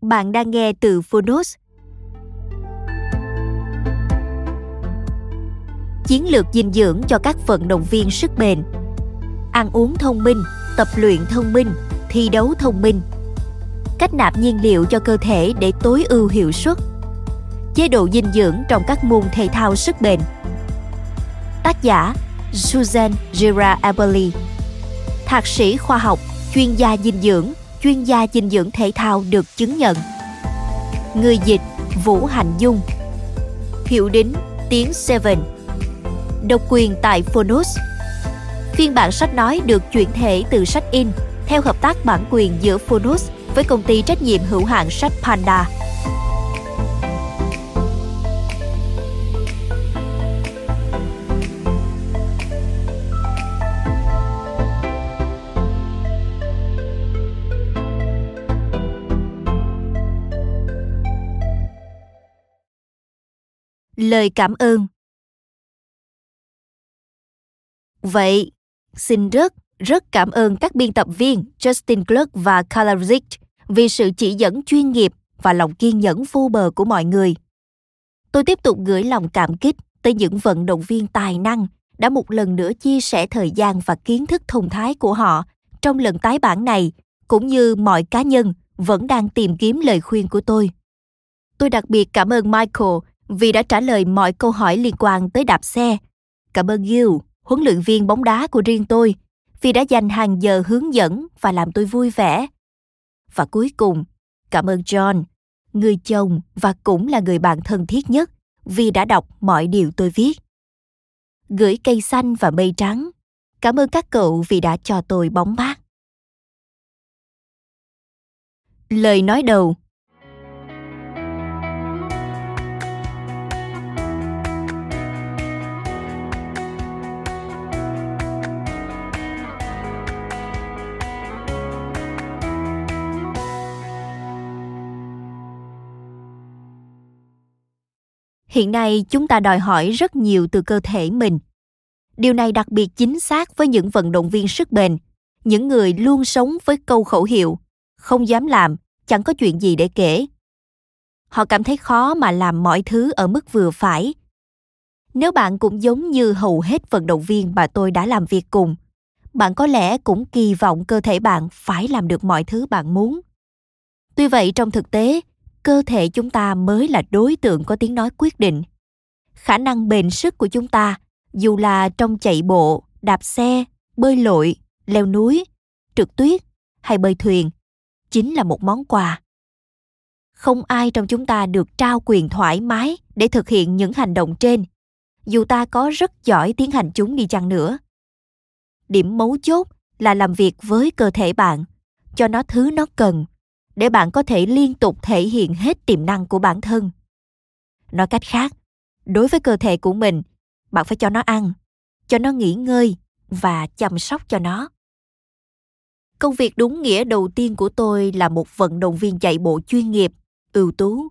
Bạn đang nghe từ Phonos. Chiến lược dinh dưỡng cho các vận động viên sức bền. Ăn uống thông minh, tập luyện thông minh, thi đấu thông minh. Cách nạp nhiên liệu cho cơ thể để tối ưu hiệu suất. Chế độ dinh dưỡng trong các môn thể thao sức bền. Tác giả Susan Gira Abeli, Thạc sĩ khoa học, chuyên gia dinh dưỡng chuyên gia dinh dưỡng thể thao được chứng nhận. Người dịch Vũ Hạnh Dung Hiệu đính Tiếng Seven Độc quyền tại Phonus Phiên bản sách nói được chuyển thể từ sách in, theo hợp tác bản quyền giữa Phonus với công ty trách nhiệm hữu hạn sách Panda. Lời cảm ơn Vậy, xin rất, rất cảm ơn các biên tập viên Justin Clark và Carla Zick vì sự chỉ dẫn chuyên nghiệp và lòng kiên nhẫn vô bờ của mọi người. Tôi tiếp tục gửi lòng cảm kích tới những vận động viên tài năng đã một lần nữa chia sẻ thời gian và kiến thức thông thái của họ trong lần tái bản này, cũng như mọi cá nhân vẫn đang tìm kiếm lời khuyên của tôi. Tôi đặc biệt cảm ơn Michael vì đã trả lời mọi câu hỏi liên quan tới đạp xe. Cảm ơn Gil, huấn luyện viên bóng đá của riêng tôi, vì đã dành hàng giờ hướng dẫn và làm tôi vui vẻ. Và cuối cùng, cảm ơn John, người chồng và cũng là người bạn thân thiết nhất vì đã đọc mọi điều tôi viết. Gửi cây xanh và mây trắng. Cảm ơn các cậu vì đã cho tôi bóng mát. Lời nói đầu hiện nay chúng ta đòi hỏi rất nhiều từ cơ thể mình. Điều này đặc biệt chính xác với những vận động viên sức bền, những người luôn sống với câu khẩu hiệu, không dám làm, chẳng có chuyện gì để kể. Họ cảm thấy khó mà làm mọi thứ ở mức vừa phải. Nếu bạn cũng giống như hầu hết vận động viên mà tôi đã làm việc cùng, bạn có lẽ cũng kỳ vọng cơ thể bạn phải làm được mọi thứ bạn muốn. Tuy vậy, trong thực tế cơ thể chúng ta mới là đối tượng có tiếng nói quyết định. Khả năng bền sức của chúng ta, dù là trong chạy bộ, đạp xe, bơi lội, leo núi, trượt tuyết hay bơi thuyền, chính là một món quà. Không ai trong chúng ta được trao quyền thoải mái để thực hiện những hành động trên, dù ta có rất giỏi tiến hành chúng đi chăng nữa. Điểm mấu chốt là làm việc với cơ thể bạn, cho nó thứ nó cần để bạn có thể liên tục thể hiện hết tiềm năng của bản thân. Nói cách khác, đối với cơ thể của mình, bạn phải cho nó ăn, cho nó nghỉ ngơi và chăm sóc cho nó. Công việc đúng nghĩa đầu tiên của tôi là một vận động viên chạy bộ chuyên nghiệp, ưu tú.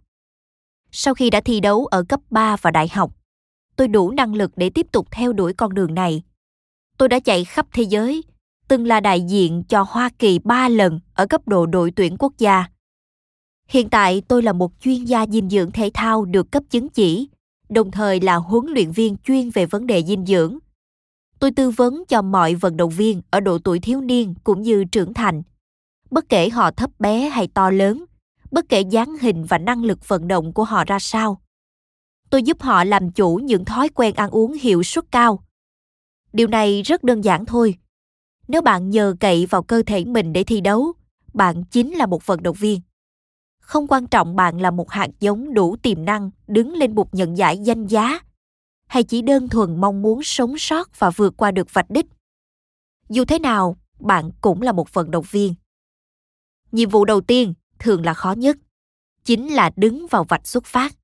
Sau khi đã thi đấu ở cấp 3 và đại học, tôi đủ năng lực để tiếp tục theo đuổi con đường này. Tôi đã chạy khắp thế giới từng là đại diện cho Hoa Kỳ ba lần ở cấp độ đội tuyển quốc gia. Hiện tại tôi là một chuyên gia dinh dưỡng thể thao được cấp chứng chỉ, đồng thời là huấn luyện viên chuyên về vấn đề dinh dưỡng. Tôi tư vấn cho mọi vận động viên ở độ tuổi thiếu niên cũng như trưởng thành. Bất kể họ thấp bé hay to lớn, bất kể dáng hình và năng lực vận động của họ ra sao. Tôi giúp họ làm chủ những thói quen ăn uống hiệu suất cao. Điều này rất đơn giản thôi. Nếu bạn nhờ cậy vào cơ thể mình để thi đấu, bạn chính là một vận động viên. Không quan trọng bạn là một hạt giống đủ tiềm năng đứng lên bục nhận giải danh giá hay chỉ đơn thuần mong muốn sống sót và vượt qua được vạch đích. Dù thế nào bạn cũng là một vận động viên. Nhiệm vụ đầu tiên thường là khó nhất chính là đứng vào vạch xuất phát.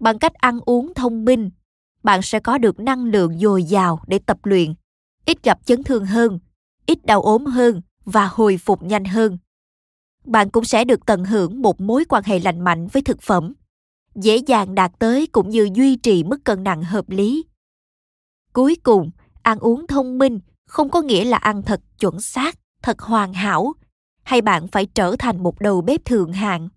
Bằng cách ăn uống thông minh bạn sẽ có được năng lượng dồi dào để tập luyện ít gặp chấn thương hơn ít đau ốm hơn và hồi phục nhanh hơn. Bạn cũng sẽ được tận hưởng một mối quan hệ lành mạnh với thực phẩm, dễ dàng đạt tới cũng như duy trì mức cân nặng hợp lý. Cuối cùng, ăn uống thông minh không có nghĩa là ăn thật chuẩn xác, thật hoàn hảo, hay bạn phải trở thành một đầu bếp thượng hạng.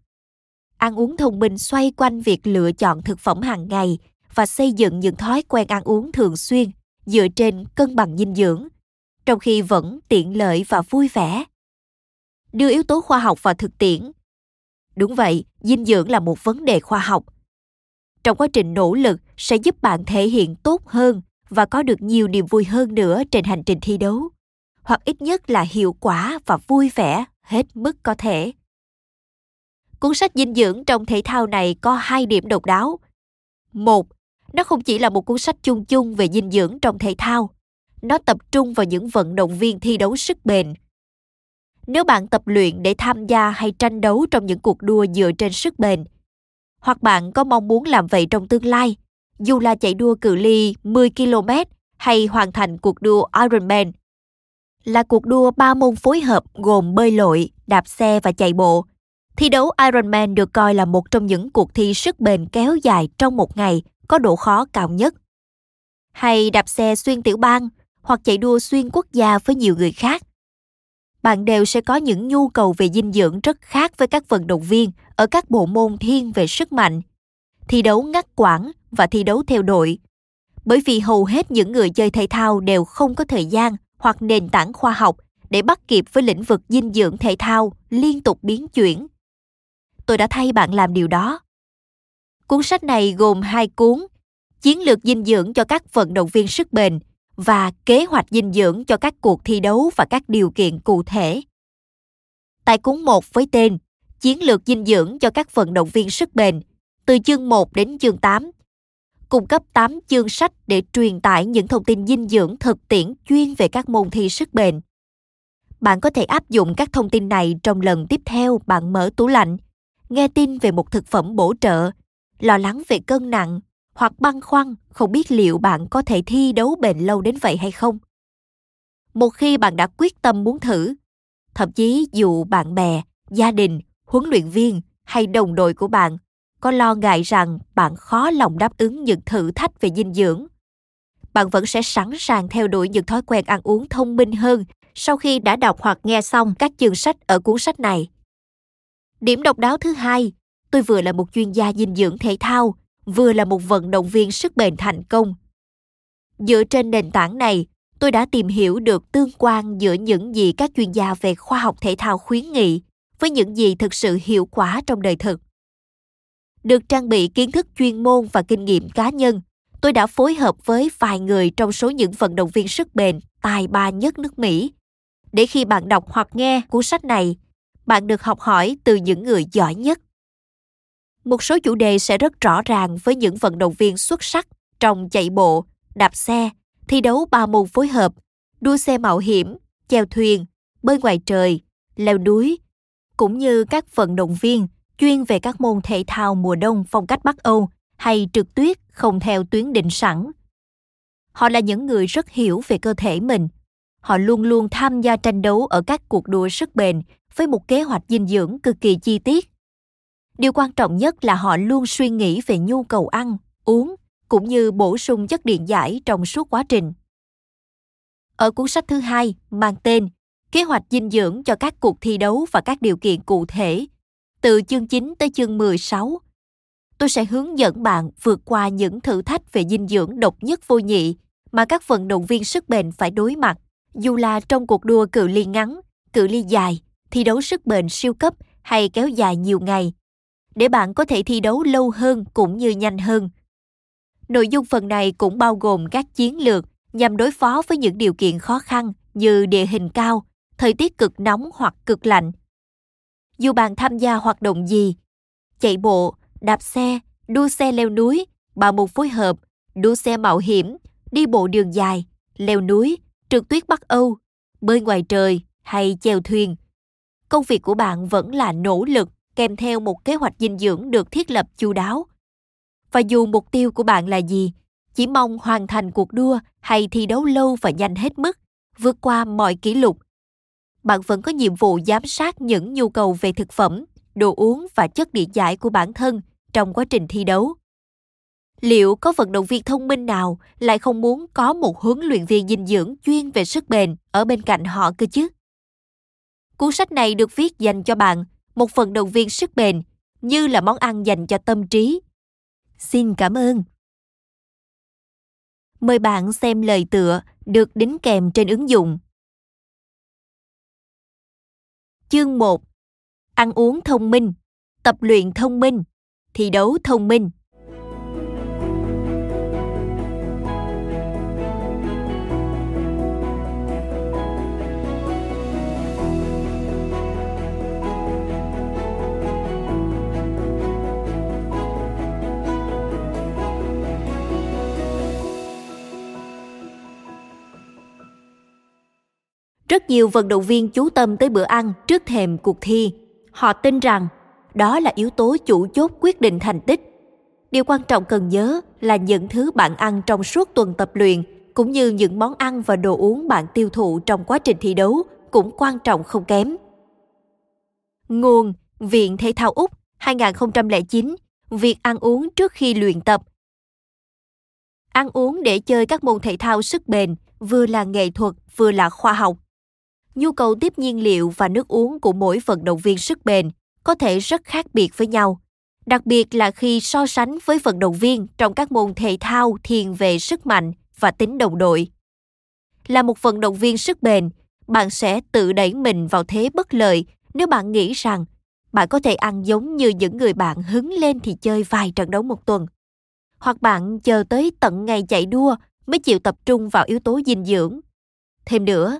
Ăn uống thông minh xoay quanh việc lựa chọn thực phẩm hàng ngày và xây dựng những thói quen ăn uống thường xuyên dựa trên cân bằng dinh dưỡng trong khi vẫn tiện lợi và vui vẻ đưa yếu tố khoa học vào thực tiễn. Đúng vậy, dinh dưỡng là một vấn đề khoa học. Trong quá trình nỗ lực sẽ giúp bạn thể hiện tốt hơn và có được nhiều niềm vui hơn nữa trên hành trình thi đấu, hoặc ít nhất là hiệu quả và vui vẻ hết mức có thể. Cuốn sách dinh dưỡng trong thể thao này có hai điểm độc đáo. Một, nó không chỉ là một cuốn sách chung chung về dinh dưỡng trong thể thao, nó tập trung vào những vận động viên thi đấu sức bền nếu bạn tập luyện để tham gia hay tranh đấu trong những cuộc đua dựa trên sức bền, hoặc bạn có mong muốn làm vậy trong tương lai, dù là chạy đua cự ly 10 km hay hoàn thành cuộc đua Ironman, là cuộc đua ba môn phối hợp gồm bơi lội, đạp xe và chạy bộ. Thi đấu Ironman được coi là một trong những cuộc thi sức bền kéo dài trong một ngày có độ khó cao nhất. Hay đạp xe xuyên tiểu bang hoặc chạy đua xuyên quốc gia với nhiều người khác bạn đều sẽ có những nhu cầu về dinh dưỡng rất khác với các vận động viên ở các bộ môn thiên về sức mạnh, thi đấu ngắt quãng và thi đấu theo đội. Bởi vì hầu hết những người chơi thể thao đều không có thời gian hoặc nền tảng khoa học để bắt kịp với lĩnh vực dinh dưỡng thể thao liên tục biến chuyển. Tôi đã thay bạn làm điều đó. Cuốn sách này gồm hai cuốn Chiến lược dinh dưỡng cho các vận động viên sức bền – và kế hoạch dinh dưỡng cho các cuộc thi đấu và các điều kiện cụ thể. Tại cuốn 1 với tên Chiến lược dinh dưỡng cho các vận động viên sức bền, từ chương 1 đến chương 8, cung cấp 8 chương sách để truyền tải những thông tin dinh dưỡng thực tiễn chuyên về các môn thi sức bền. Bạn có thể áp dụng các thông tin này trong lần tiếp theo bạn mở tủ lạnh, nghe tin về một thực phẩm bổ trợ, lo lắng về cân nặng hoặc băn khoăn không biết liệu bạn có thể thi đấu bền lâu đến vậy hay không. Một khi bạn đã quyết tâm muốn thử, thậm chí dù bạn bè, gia đình, huấn luyện viên hay đồng đội của bạn có lo ngại rằng bạn khó lòng đáp ứng những thử thách về dinh dưỡng, bạn vẫn sẽ sẵn sàng theo đuổi những thói quen ăn uống thông minh hơn sau khi đã đọc hoặc nghe xong các chương sách ở cuốn sách này. Điểm độc đáo thứ hai, tôi vừa là một chuyên gia dinh dưỡng thể thao vừa là một vận động viên sức bền thành công. Dựa trên nền tảng này, tôi đã tìm hiểu được tương quan giữa những gì các chuyên gia về khoa học thể thao khuyến nghị với những gì thực sự hiệu quả trong đời thực. Được trang bị kiến thức chuyên môn và kinh nghiệm cá nhân, tôi đã phối hợp với vài người trong số những vận động viên sức bền tài ba nhất nước Mỹ. Để khi bạn đọc hoặc nghe cuốn sách này, bạn được học hỏi từ những người giỏi nhất một số chủ đề sẽ rất rõ ràng với những vận động viên xuất sắc trong chạy bộ, đạp xe, thi đấu ba môn phối hợp, đua xe mạo hiểm, chèo thuyền, bơi ngoài trời, leo núi, cũng như các vận động viên chuyên về các môn thể thao mùa đông phong cách Bắc Âu hay trượt tuyết không theo tuyến định sẵn. Họ là những người rất hiểu về cơ thể mình. Họ luôn luôn tham gia tranh đấu ở các cuộc đua sức bền với một kế hoạch dinh dưỡng cực kỳ chi tiết điều quan trọng nhất là họ luôn suy nghĩ về nhu cầu ăn uống cũng như bổ sung chất điện giải trong suốt quá trình ở cuốn sách thứ hai mang tên kế hoạch dinh dưỡng cho các cuộc thi đấu và các điều kiện cụ thể từ chương 9 tới chương 16. Tôi sẽ hướng dẫn bạn vượt qua những thử thách về dinh dưỡng độc nhất vô nhị mà các vận động viên sức bền phải đối mặt, dù là trong cuộc đua cự ly ngắn, cự ly dài, thi đấu sức bền siêu cấp hay kéo dài nhiều ngày, để bạn có thể thi đấu lâu hơn cũng như nhanh hơn. Nội dung phần này cũng bao gồm các chiến lược nhằm đối phó với những điều kiện khó khăn như địa hình cao, thời tiết cực nóng hoặc cực lạnh. Dù bạn tham gia hoạt động gì, chạy bộ, đạp xe, đua xe leo núi, bạo mục phối hợp, đua xe mạo hiểm, đi bộ đường dài, leo núi, trượt tuyết Bắc Âu, bơi ngoài trời hay chèo thuyền. Công việc của bạn vẫn là nỗ lực kèm theo một kế hoạch dinh dưỡng được thiết lập chu đáo. Và dù mục tiêu của bạn là gì, chỉ mong hoàn thành cuộc đua hay thi đấu lâu và nhanh hết mức, vượt qua mọi kỷ lục. Bạn vẫn có nhiệm vụ giám sát những nhu cầu về thực phẩm, đồ uống và chất điện giải của bản thân trong quá trình thi đấu. Liệu có vận động viên thông minh nào lại không muốn có một huấn luyện viên dinh dưỡng chuyên về sức bền ở bên cạnh họ cơ chứ? Cuốn sách này được viết dành cho bạn, một phần động viên sức bền, như là món ăn dành cho tâm trí. Xin cảm ơn. Mời bạn xem lời tựa được đính kèm trên ứng dụng. Chương 1. Ăn uống thông minh, tập luyện thông minh, thi đấu thông minh. Rất nhiều vận động viên chú tâm tới bữa ăn trước thềm cuộc thi. Họ tin rằng đó là yếu tố chủ chốt quyết định thành tích. Điều quan trọng cần nhớ là những thứ bạn ăn trong suốt tuần tập luyện, cũng như những món ăn và đồ uống bạn tiêu thụ trong quá trình thi đấu cũng quan trọng không kém. Nguồn Viện Thể thao Úc 2009 Việc ăn uống trước khi luyện tập Ăn uống để chơi các môn thể thao sức bền, vừa là nghệ thuật, vừa là khoa học nhu cầu tiếp nhiên liệu và nước uống của mỗi vận động viên sức bền có thể rất khác biệt với nhau, đặc biệt là khi so sánh với vận động viên trong các môn thể thao thiên về sức mạnh và tính đồng đội. Là một vận động viên sức bền, bạn sẽ tự đẩy mình vào thế bất lợi nếu bạn nghĩ rằng bạn có thể ăn giống như những người bạn hứng lên thì chơi vài trận đấu một tuần. Hoặc bạn chờ tới tận ngày chạy đua mới chịu tập trung vào yếu tố dinh dưỡng. Thêm nữa,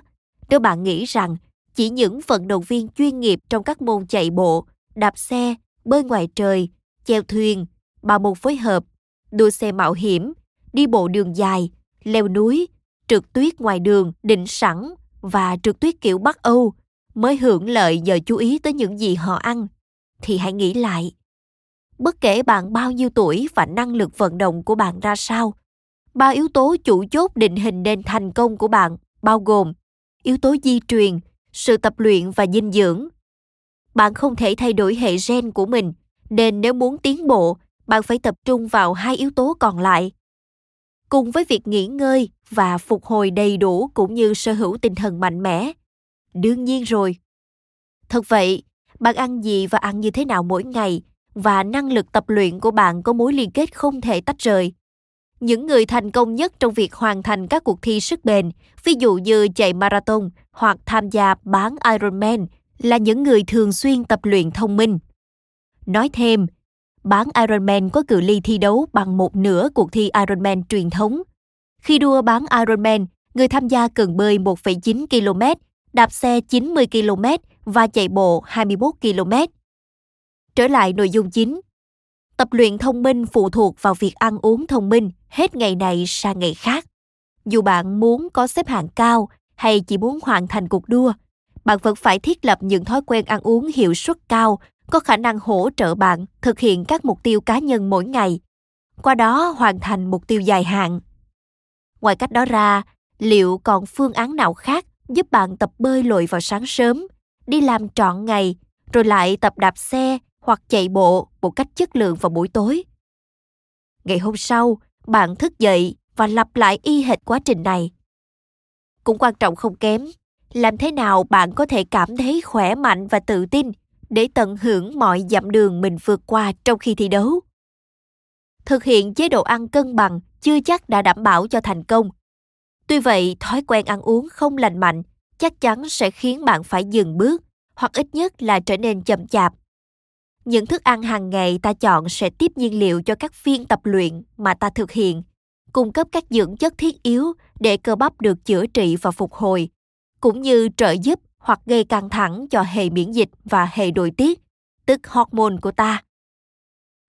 nếu bạn nghĩ rằng chỉ những vận động viên chuyên nghiệp trong các môn chạy bộ, đạp xe, bơi ngoài trời, chèo thuyền, bảo môn phối hợp, đua xe mạo hiểm, đi bộ đường dài, leo núi, trượt tuyết ngoài đường định sẵn và trượt tuyết kiểu Bắc Âu mới hưởng lợi nhờ chú ý tới những gì họ ăn, thì hãy nghĩ lại. Bất kể bạn bao nhiêu tuổi và năng lực vận động của bạn ra sao, ba yếu tố chủ chốt định hình nên thành công của bạn bao gồm yếu tố di truyền, sự tập luyện và dinh dưỡng. Bạn không thể thay đổi hệ gen của mình, nên nếu muốn tiến bộ, bạn phải tập trung vào hai yếu tố còn lại. Cùng với việc nghỉ ngơi và phục hồi đầy đủ cũng như sở hữu tinh thần mạnh mẽ. Đương nhiên rồi. Thật vậy, bạn ăn gì và ăn như thế nào mỗi ngày và năng lực tập luyện của bạn có mối liên kết không thể tách rời những người thành công nhất trong việc hoàn thành các cuộc thi sức bền, ví dụ như chạy marathon hoặc tham gia bán Ironman, là những người thường xuyên tập luyện thông minh. Nói thêm, bán Ironman có cự ly thi đấu bằng một nửa cuộc thi Ironman truyền thống. Khi đua bán Ironman, người tham gia cần bơi 1,9 km, đạp xe 90 km và chạy bộ 21 km. Trở lại nội dung chính, Tập luyện thông minh phụ thuộc vào việc ăn uống thông minh hết ngày này sang ngày khác. Dù bạn muốn có xếp hạng cao hay chỉ muốn hoàn thành cuộc đua, bạn vẫn phải thiết lập những thói quen ăn uống hiệu suất cao, có khả năng hỗ trợ bạn thực hiện các mục tiêu cá nhân mỗi ngày, qua đó hoàn thành mục tiêu dài hạn. Ngoài cách đó ra, liệu còn phương án nào khác giúp bạn tập bơi lội vào sáng sớm, đi làm trọn ngày, rồi lại tập đạp xe hoặc chạy bộ một cách chất lượng vào buổi tối. Ngày hôm sau, bạn thức dậy và lặp lại y hệt quá trình này. Cũng quan trọng không kém, làm thế nào bạn có thể cảm thấy khỏe mạnh và tự tin để tận hưởng mọi dặm đường mình vượt qua trong khi thi đấu. Thực hiện chế độ ăn cân bằng chưa chắc đã đảm bảo cho thành công. Tuy vậy, thói quen ăn uống không lành mạnh chắc chắn sẽ khiến bạn phải dừng bước hoặc ít nhất là trở nên chậm chạp. Những thức ăn hàng ngày ta chọn sẽ tiếp nhiên liệu cho các phiên tập luyện mà ta thực hiện, cung cấp các dưỡng chất thiết yếu để cơ bắp được chữa trị và phục hồi, cũng như trợ giúp hoặc gây căng thẳng cho hệ miễn dịch và hệ nội tiết, tức hormone của ta.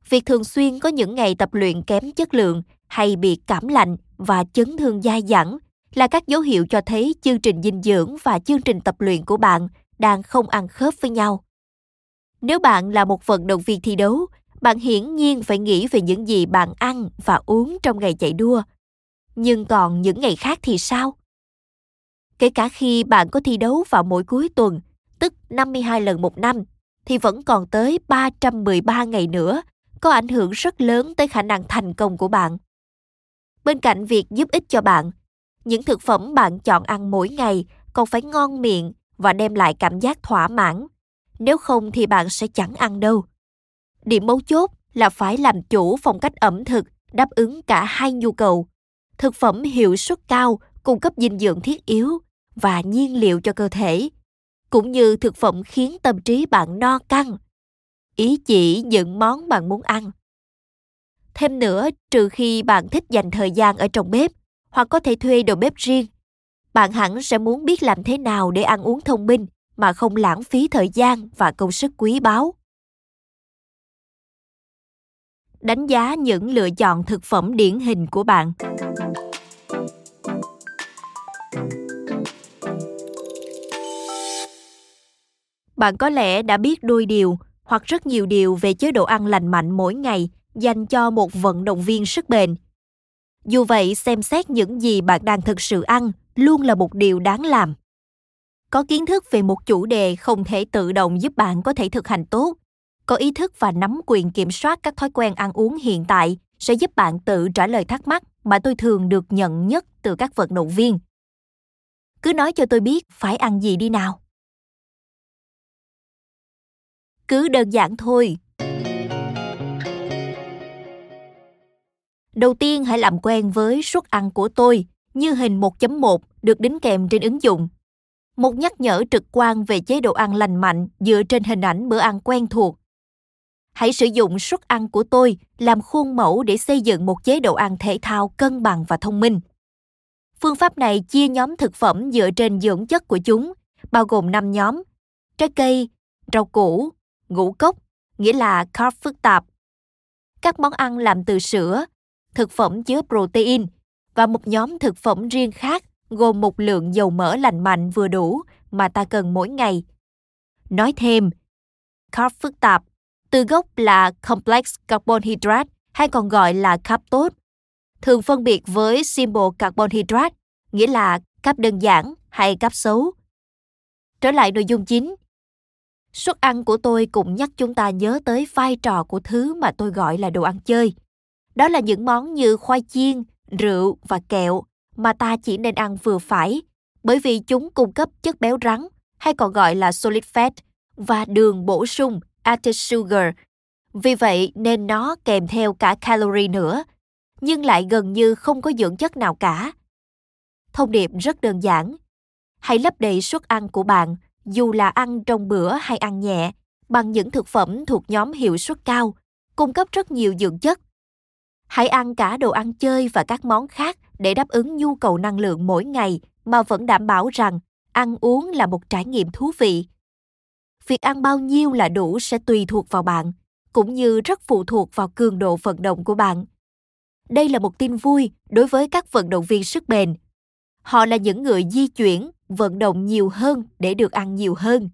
Việc thường xuyên có những ngày tập luyện kém chất lượng hay bị cảm lạnh và chấn thương dai dẳng là các dấu hiệu cho thấy chương trình dinh dưỡng và chương trình tập luyện của bạn đang không ăn khớp với nhau. Nếu bạn là một vận động viên thi đấu, bạn hiển nhiên phải nghĩ về những gì bạn ăn và uống trong ngày chạy đua. Nhưng còn những ngày khác thì sao? Kể cả khi bạn có thi đấu vào mỗi cuối tuần, tức 52 lần một năm, thì vẫn còn tới 313 ngày nữa, có ảnh hưởng rất lớn tới khả năng thành công của bạn. Bên cạnh việc giúp ích cho bạn, những thực phẩm bạn chọn ăn mỗi ngày còn phải ngon miệng và đem lại cảm giác thỏa mãn. Nếu không thì bạn sẽ chẳng ăn đâu. Điểm mấu chốt là phải làm chủ phong cách ẩm thực đáp ứng cả hai nhu cầu. Thực phẩm hiệu suất cao cung cấp dinh dưỡng thiết yếu và nhiên liệu cho cơ thể, cũng như thực phẩm khiến tâm trí bạn no căng. Ý chỉ những món bạn muốn ăn. Thêm nữa, trừ khi bạn thích dành thời gian ở trong bếp, hoặc có thể thuê đầu bếp riêng. Bạn hẳn sẽ muốn biết làm thế nào để ăn uống thông minh mà không lãng phí thời gian và công sức quý báu. Đánh giá những lựa chọn thực phẩm điển hình của bạn. Bạn có lẽ đã biết đôi điều hoặc rất nhiều điều về chế độ ăn lành mạnh mỗi ngày dành cho một vận động viên sức bền dù vậy, xem xét những gì bạn đang thực sự ăn luôn là một điều đáng làm có kiến thức về một chủ đề không thể tự động giúp bạn có thể thực hành tốt. Có ý thức và nắm quyền kiểm soát các thói quen ăn uống hiện tại sẽ giúp bạn tự trả lời thắc mắc mà tôi thường được nhận nhất từ các vận động viên. Cứ nói cho tôi biết phải ăn gì đi nào. Cứ đơn giản thôi. Đầu tiên hãy làm quen với suất ăn của tôi, như hình 1.1 được đính kèm trên ứng dụng. Một nhắc nhở trực quan về chế độ ăn lành mạnh dựa trên hình ảnh bữa ăn quen thuộc. Hãy sử dụng suất ăn của tôi làm khuôn mẫu để xây dựng một chế độ ăn thể thao cân bằng và thông minh. Phương pháp này chia nhóm thực phẩm dựa trên dưỡng chất của chúng, bao gồm 5 nhóm: trái cây, rau củ, ngũ cốc, nghĩa là carb phức tạp. Các món ăn làm từ sữa, thực phẩm chứa protein và một nhóm thực phẩm riêng khác gồm một lượng dầu mỡ lành mạnh vừa đủ mà ta cần mỗi ngày. Nói thêm, carb phức tạp, từ gốc là complex carbohydrate hay còn gọi là carb tốt, thường phân biệt với simple carbohydrate, nghĩa là carb đơn giản hay carb xấu. Trở lại nội dung chính. Suất ăn của tôi cũng nhắc chúng ta nhớ tới vai trò của thứ mà tôi gọi là đồ ăn chơi. Đó là những món như khoai chiên, rượu và kẹo mà ta chỉ nên ăn vừa phải, bởi vì chúng cung cấp chất béo rắn, hay còn gọi là solid fat, và đường bổ sung, added sugar. Vì vậy nên nó kèm theo cả calorie nữa, nhưng lại gần như không có dưỡng chất nào cả. Thông điệp rất đơn giản. Hãy lấp đầy suất ăn của bạn, dù là ăn trong bữa hay ăn nhẹ, bằng những thực phẩm thuộc nhóm hiệu suất cao, cung cấp rất nhiều dưỡng chất Hãy ăn cả đồ ăn chơi và các món khác để đáp ứng nhu cầu năng lượng mỗi ngày mà vẫn đảm bảo rằng ăn uống là một trải nghiệm thú vị. Việc ăn bao nhiêu là đủ sẽ tùy thuộc vào bạn, cũng như rất phụ thuộc vào cường độ vận động của bạn. Đây là một tin vui đối với các vận động viên sức bền. Họ là những người di chuyển, vận động nhiều hơn để được ăn nhiều hơn.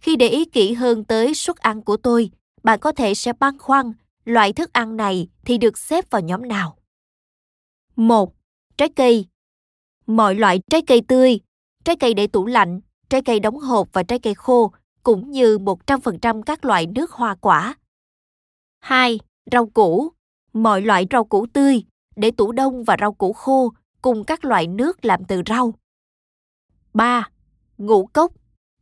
Khi để ý kỹ hơn tới suất ăn của tôi, bạn có thể sẽ băn khoăn loại thức ăn này thì được xếp vào nhóm nào? 1. Trái cây Mọi loại trái cây tươi, trái cây để tủ lạnh, trái cây đóng hộp và trái cây khô, cũng như 100% các loại nước hoa quả. 2. Rau củ Mọi loại rau củ tươi, để tủ đông và rau củ khô, cùng các loại nước làm từ rau. 3. Ngũ cốc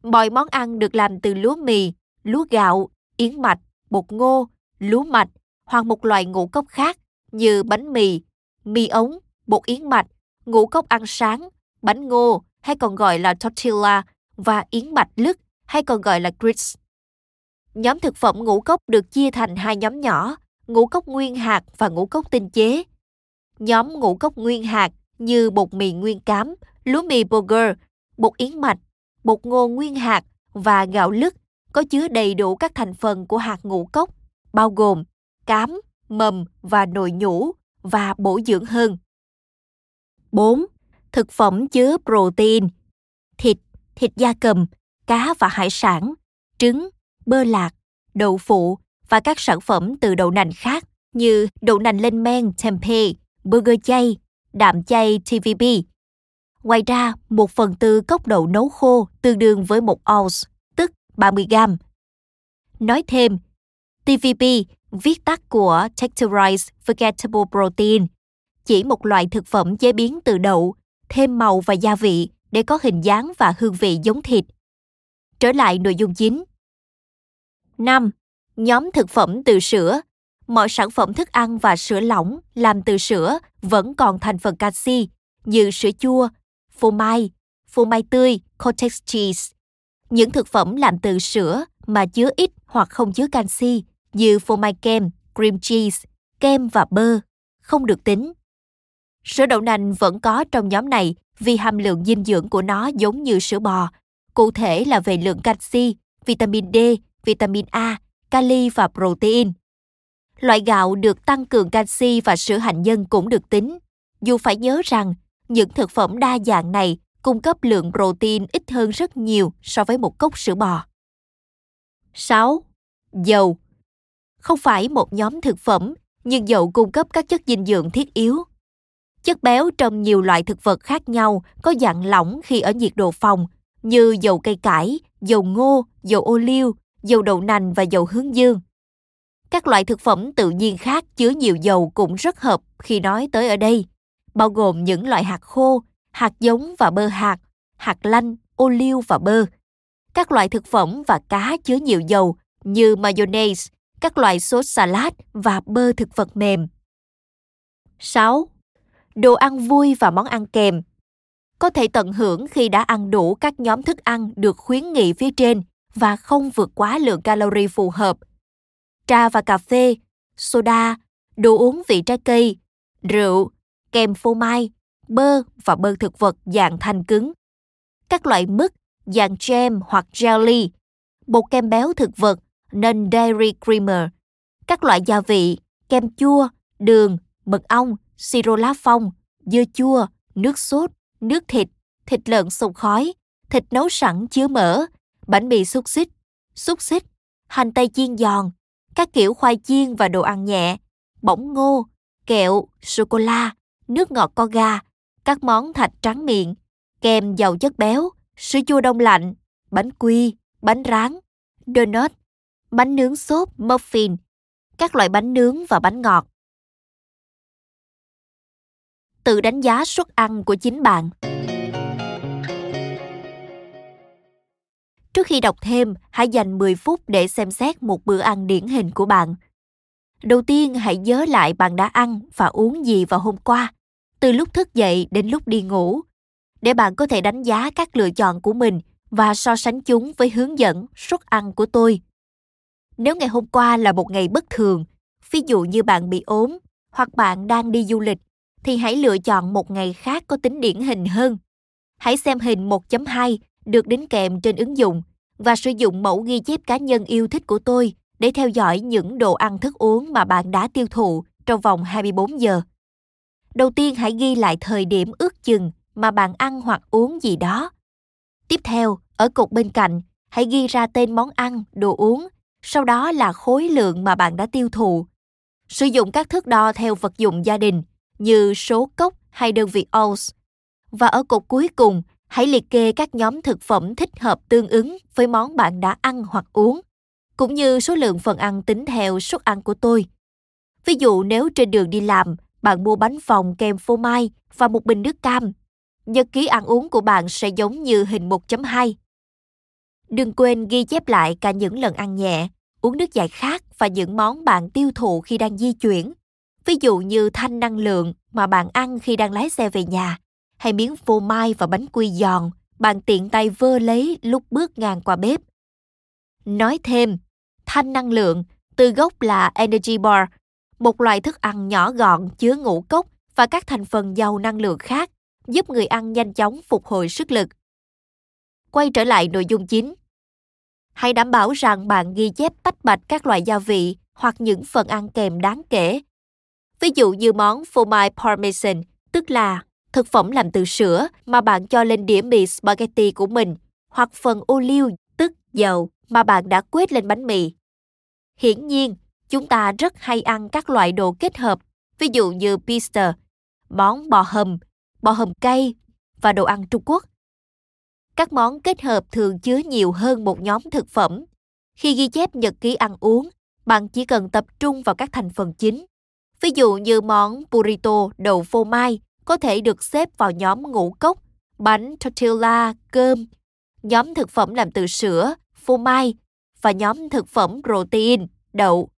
Mọi món ăn được làm từ lúa mì, lúa gạo, yến mạch, bột ngô, lúa mạch hoặc một loại ngũ cốc khác như bánh mì, mì ống, bột yến mạch, ngũ cốc ăn sáng, bánh ngô hay còn gọi là tortilla và yến mạch lứt hay còn gọi là grits. Nhóm thực phẩm ngũ cốc được chia thành hai nhóm nhỏ, ngũ cốc nguyên hạt và ngũ cốc tinh chế. Nhóm ngũ cốc nguyên hạt như bột mì nguyên cám, lúa mì burger, bột yến mạch, bột ngô nguyên hạt và gạo lứt có chứa đầy đủ các thành phần của hạt ngũ cốc, bao gồm cám, mầm và nội nhũ và bổ dưỡng hơn. 4. Thực phẩm chứa protein, thịt, thịt da cầm, cá và hải sản, trứng, bơ lạc, đậu phụ và các sản phẩm từ đậu nành khác như đậu nành lên men tempeh, burger chay, đạm chay TVP. Ngoài ra, một phần tư cốc đậu nấu khô tương đương với một ounce, tức 30 gram. Nói thêm, TVP viết tắt của Texturized Vegetable Protein, chỉ một loại thực phẩm chế biến từ đậu, thêm màu và gia vị để có hình dáng và hương vị giống thịt. Trở lại nội dung chính. 5. Nhóm thực phẩm từ sữa. Mọi sản phẩm thức ăn và sữa lỏng làm từ sữa vẫn còn thành phần canxi như sữa chua, phô mai, phô mai tươi, cottage cheese. Những thực phẩm làm từ sữa mà chứa ít hoặc không chứa canxi như phô mai kem, cream cheese, kem và bơ không được tính. Sữa đậu nành vẫn có trong nhóm này vì hàm lượng dinh dưỡng của nó giống như sữa bò, cụ thể là về lượng canxi, vitamin D, vitamin A, kali và protein. Loại gạo được tăng cường canxi và sữa hạnh nhân cũng được tính, dù phải nhớ rằng những thực phẩm đa dạng này cung cấp lượng protein ít hơn rất nhiều so với một cốc sữa bò. 6. Dầu không phải một nhóm thực phẩm, nhưng dầu cung cấp các chất dinh dưỡng thiết yếu. Chất béo trong nhiều loại thực vật khác nhau có dạng lỏng khi ở nhiệt độ phòng, như dầu cây cải, dầu ngô, dầu ô liu, dầu đậu nành và dầu hướng dương. Các loại thực phẩm tự nhiên khác chứa nhiều dầu cũng rất hợp khi nói tới ở đây, bao gồm những loại hạt khô, hạt giống và bơ hạt, hạt lanh, ô liu và bơ. Các loại thực phẩm và cá chứa nhiều dầu như mayonnaise, các loại sốt salad và bơ thực vật mềm. 6. Đồ ăn vui và món ăn kèm có thể tận hưởng khi đã ăn đủ các nhóm thức ăn được khuyến nghị phía trên và không vượt quá lượng calorie phù hợp. Trà và cà phê, soda, đồ uống vị trái cây, rượu, kèm phô mai, bơ và bơ thực vật dạng thanh cứng. Các loại mứt dạng jam hoặc jelly, bột kem béo thực vật nên dairy creamer, các loại gia vị, kem chua, đường, mật ong, siro lá phong, dưa chua, nước sốt, nước thịt, thịt lợn sông khói, thịt nấu sẵn chứa mỡ, bánh mì xúc xích, xúc xích, hành tây chiên giòn, các kiểu khoai chiên và đồ ăn nhẹ, bỗng ngô, kẹo, sô-cô-la, nước ngọt có ga, các món thạch trắng miệng, kem giàu chất béo, sữa chua đông lạnh, bánh quy, bánh rán, donut, bánh nướng xốp, muffin, các loại bánh nướng và bánh ngọt. Tự đánh giá suất ăn của chính bạn. Trước khi đọc thêm, hãy dành 10 phút để xem xét một bữa ăn điển hình của bạn. Đầu tiên, hãy nhớ lại bạn đã ăn và uống gì vào hôm qua, từ lúc thức dậy đến lúc đi ngủ, để bạn có thể đánh giá các lựa chọn của mình và so sánh chúng với hướng dẫn suất ăn của tôi. Nếu ngày hôm qua là một ngày bất thường, ví dụ như bạn bị ốm hoặc bạn đang đi du lịch, thì hãy lựa chọn một ngày khác có tính điển hình hơn. Hãy xem hình 1.2 được đính kèm trên ứng dụng và sử dụng mẫu ghi chép cá nhân yêu thích của tôi để theo dõi những đồ ăn thức uống mà bạn đã tiêu thụ trong vòng 24 giờ. Đầu tiên hãy ghi lại thời điểm ước chừng mà bạn ăn hoặc uống gì đó. Tiếp theo, ở cột bên cạnh, hãy ghi ra tên món ăn, đồ uống, sau đó là khối lượng mà bạn đã tiêu thụ. Sử dụng các thước đo theo vật dụng gia đình như số cốc hay đơn vị ounce. Và ở cột cuối cùng, hãy liệt kê các nhóm thực phẩm thích hợp tương ứng với món bạn đã ăn hoặc uống, cũng như số lượng phần ăn tính theo suất ăn của tôi. Ví dụ nếu trên đường đi làm, bạn mua bánh phòng kèm phô mai và một bình nước cam, nhật ký ăn uống của bạn sẽ giống như hình 1.2. Đừng quên ghi chép lại cả những lần ăn nhẹ, uống nước giải khát và những món bạn tiêu thụ khi đang di chuyển. Ví dụ như thanh năng lượng mà bạn ăn khi đang lái xe về nhà, hay miếng phô mai và bánh quy giòn bạn tiện tay vơ lấy lúc bước ngang qua bếp. Nói thêm, thanh năng lượng từ gốc là energy bar, một loại thức ăn nhỏ gọn chứa ngũ cốc và các thành phần giàu năng lượng khác, giúp người ăn nhanh chóng phục hồi sức lực. Quay trở lại nội dung chính. Hãy đảm bảo rằng bạn ghi chép tách bạch các loại gia vị hoặc những phần ăn kèm đáng kể. Ví dụ như món phô mai parmesan, tức là thực phẩm làm từ sữa mà bạn cho lên đĩa mì spaghetti của mình, hoặc phần ô liu, tức dầu mà bạn đã quét lên bánh mì. Hiển nhiên, chúng ta rất hay ăn các loại đồ kết hợp, ví dụ như pizza, món bò hầm, bò hầm cay và đồ ăn Trung Quốc. Các món kết hợp thường chứa nhiều hơn một nhóm thực phẩm. Khi ghi chép nhật ký ăn uống, bạn chỉ cần tập trung vào các thành phần chính. Ví dụ như món burrito đậu phô mai có thể được xếp vào nhóm ngũ cốc, bánh tortilla, cơm, nhóm thực phẩm làm từ sữa, phô mai và nhóm thực phẩm protein, đậu.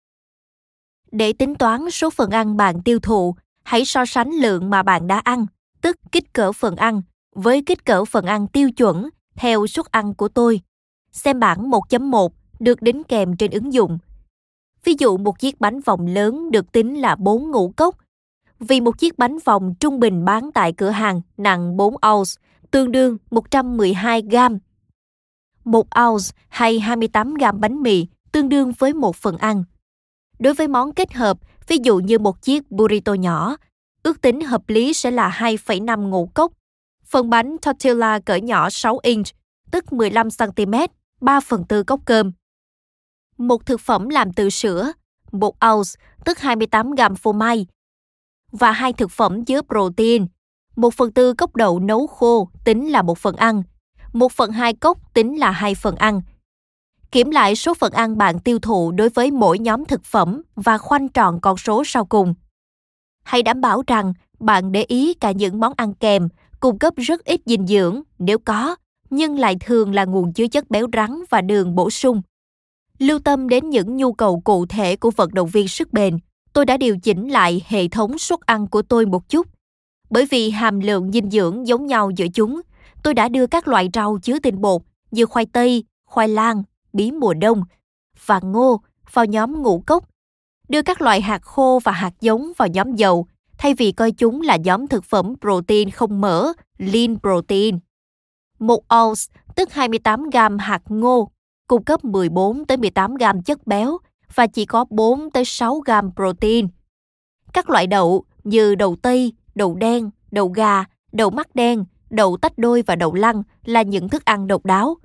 Để tính toán số phần ăn bạn tiêu thụ, hãy so sánh lượng mà bạn đã ăn, tức kích cỡ phần ăn, với kích cỡ phần ăn tiêu chuẩn theo suất ăn của tôi. Xem bảng 1.1 được đính kèm trên ứng dụng. Ví dụ một chiếc bánh vòng lớn được tính là 4 ngũ cốc vì một chiếc bánh vòng trung bình bán tại cửa hàng nặng 4 ounce, tương đương 112 gram. Một ounce hay 28 gram bánh mì tương đương với một phần ăn. Đối với món kết hợp, ví dụ như một chiếc burrito nhỏ, ước tính hợp lý sẽ là 2,5 ngũ cốc. Phần bánh tortilla cỡ nhỏ 6 inch, tức 15 cm, 3 phần tư cốc cơm. Một thực phẩm làm từ sữa, 1 ounce, tức 28 g phô mai, và hai thực phẩm chứa protein. Một phần tư cốc đậu nấu khô tính là một phần ăn. Một phần hai cốc tính là hai phần ăn. Kiểm lại số phần ăn bạn tiêu thụ đối với mỗi nhóm thực phẩm và khoanh tròn con số sau cùng. Hãy đảm bảo rằng bạn để ý cả những món ăn kèm cung cấp rất ít dinh dưỡng nếu có, nhưng lại thường là nguồn chứa chất béo rắn và đường bổ sung. Lưu tâm đến những nhu cầu cụ thể của vận động viên sức bền tôi đã điều chỉnh lại hệ thống suất ăn của tôi một chút. Bởi vì hàm lượng dinh dưỡng giống nhau giữa chúng, tôi đã đưa các loại rau chứa tinh bột như khoai tây, khoai lang, bí mùa đông và ngô vào nhóm ngũ cốc, đưa các loại hạt khô và hạt giống vào nhóm dầu, thay vì coi chúng là nhóm thực phẩm protein không mỡ, lean protein. Một ounce, tức 28 gram hạt ngô, cung cấp 14 tới 18 gram chất béo và chỉ có 4 tới 6 gram protein. Các loại đậu như đậu tây, đậu đen, đậu gà, đậu mắt đen, đậu tách đôi và đậu lăng là những thức ăn độc đáo.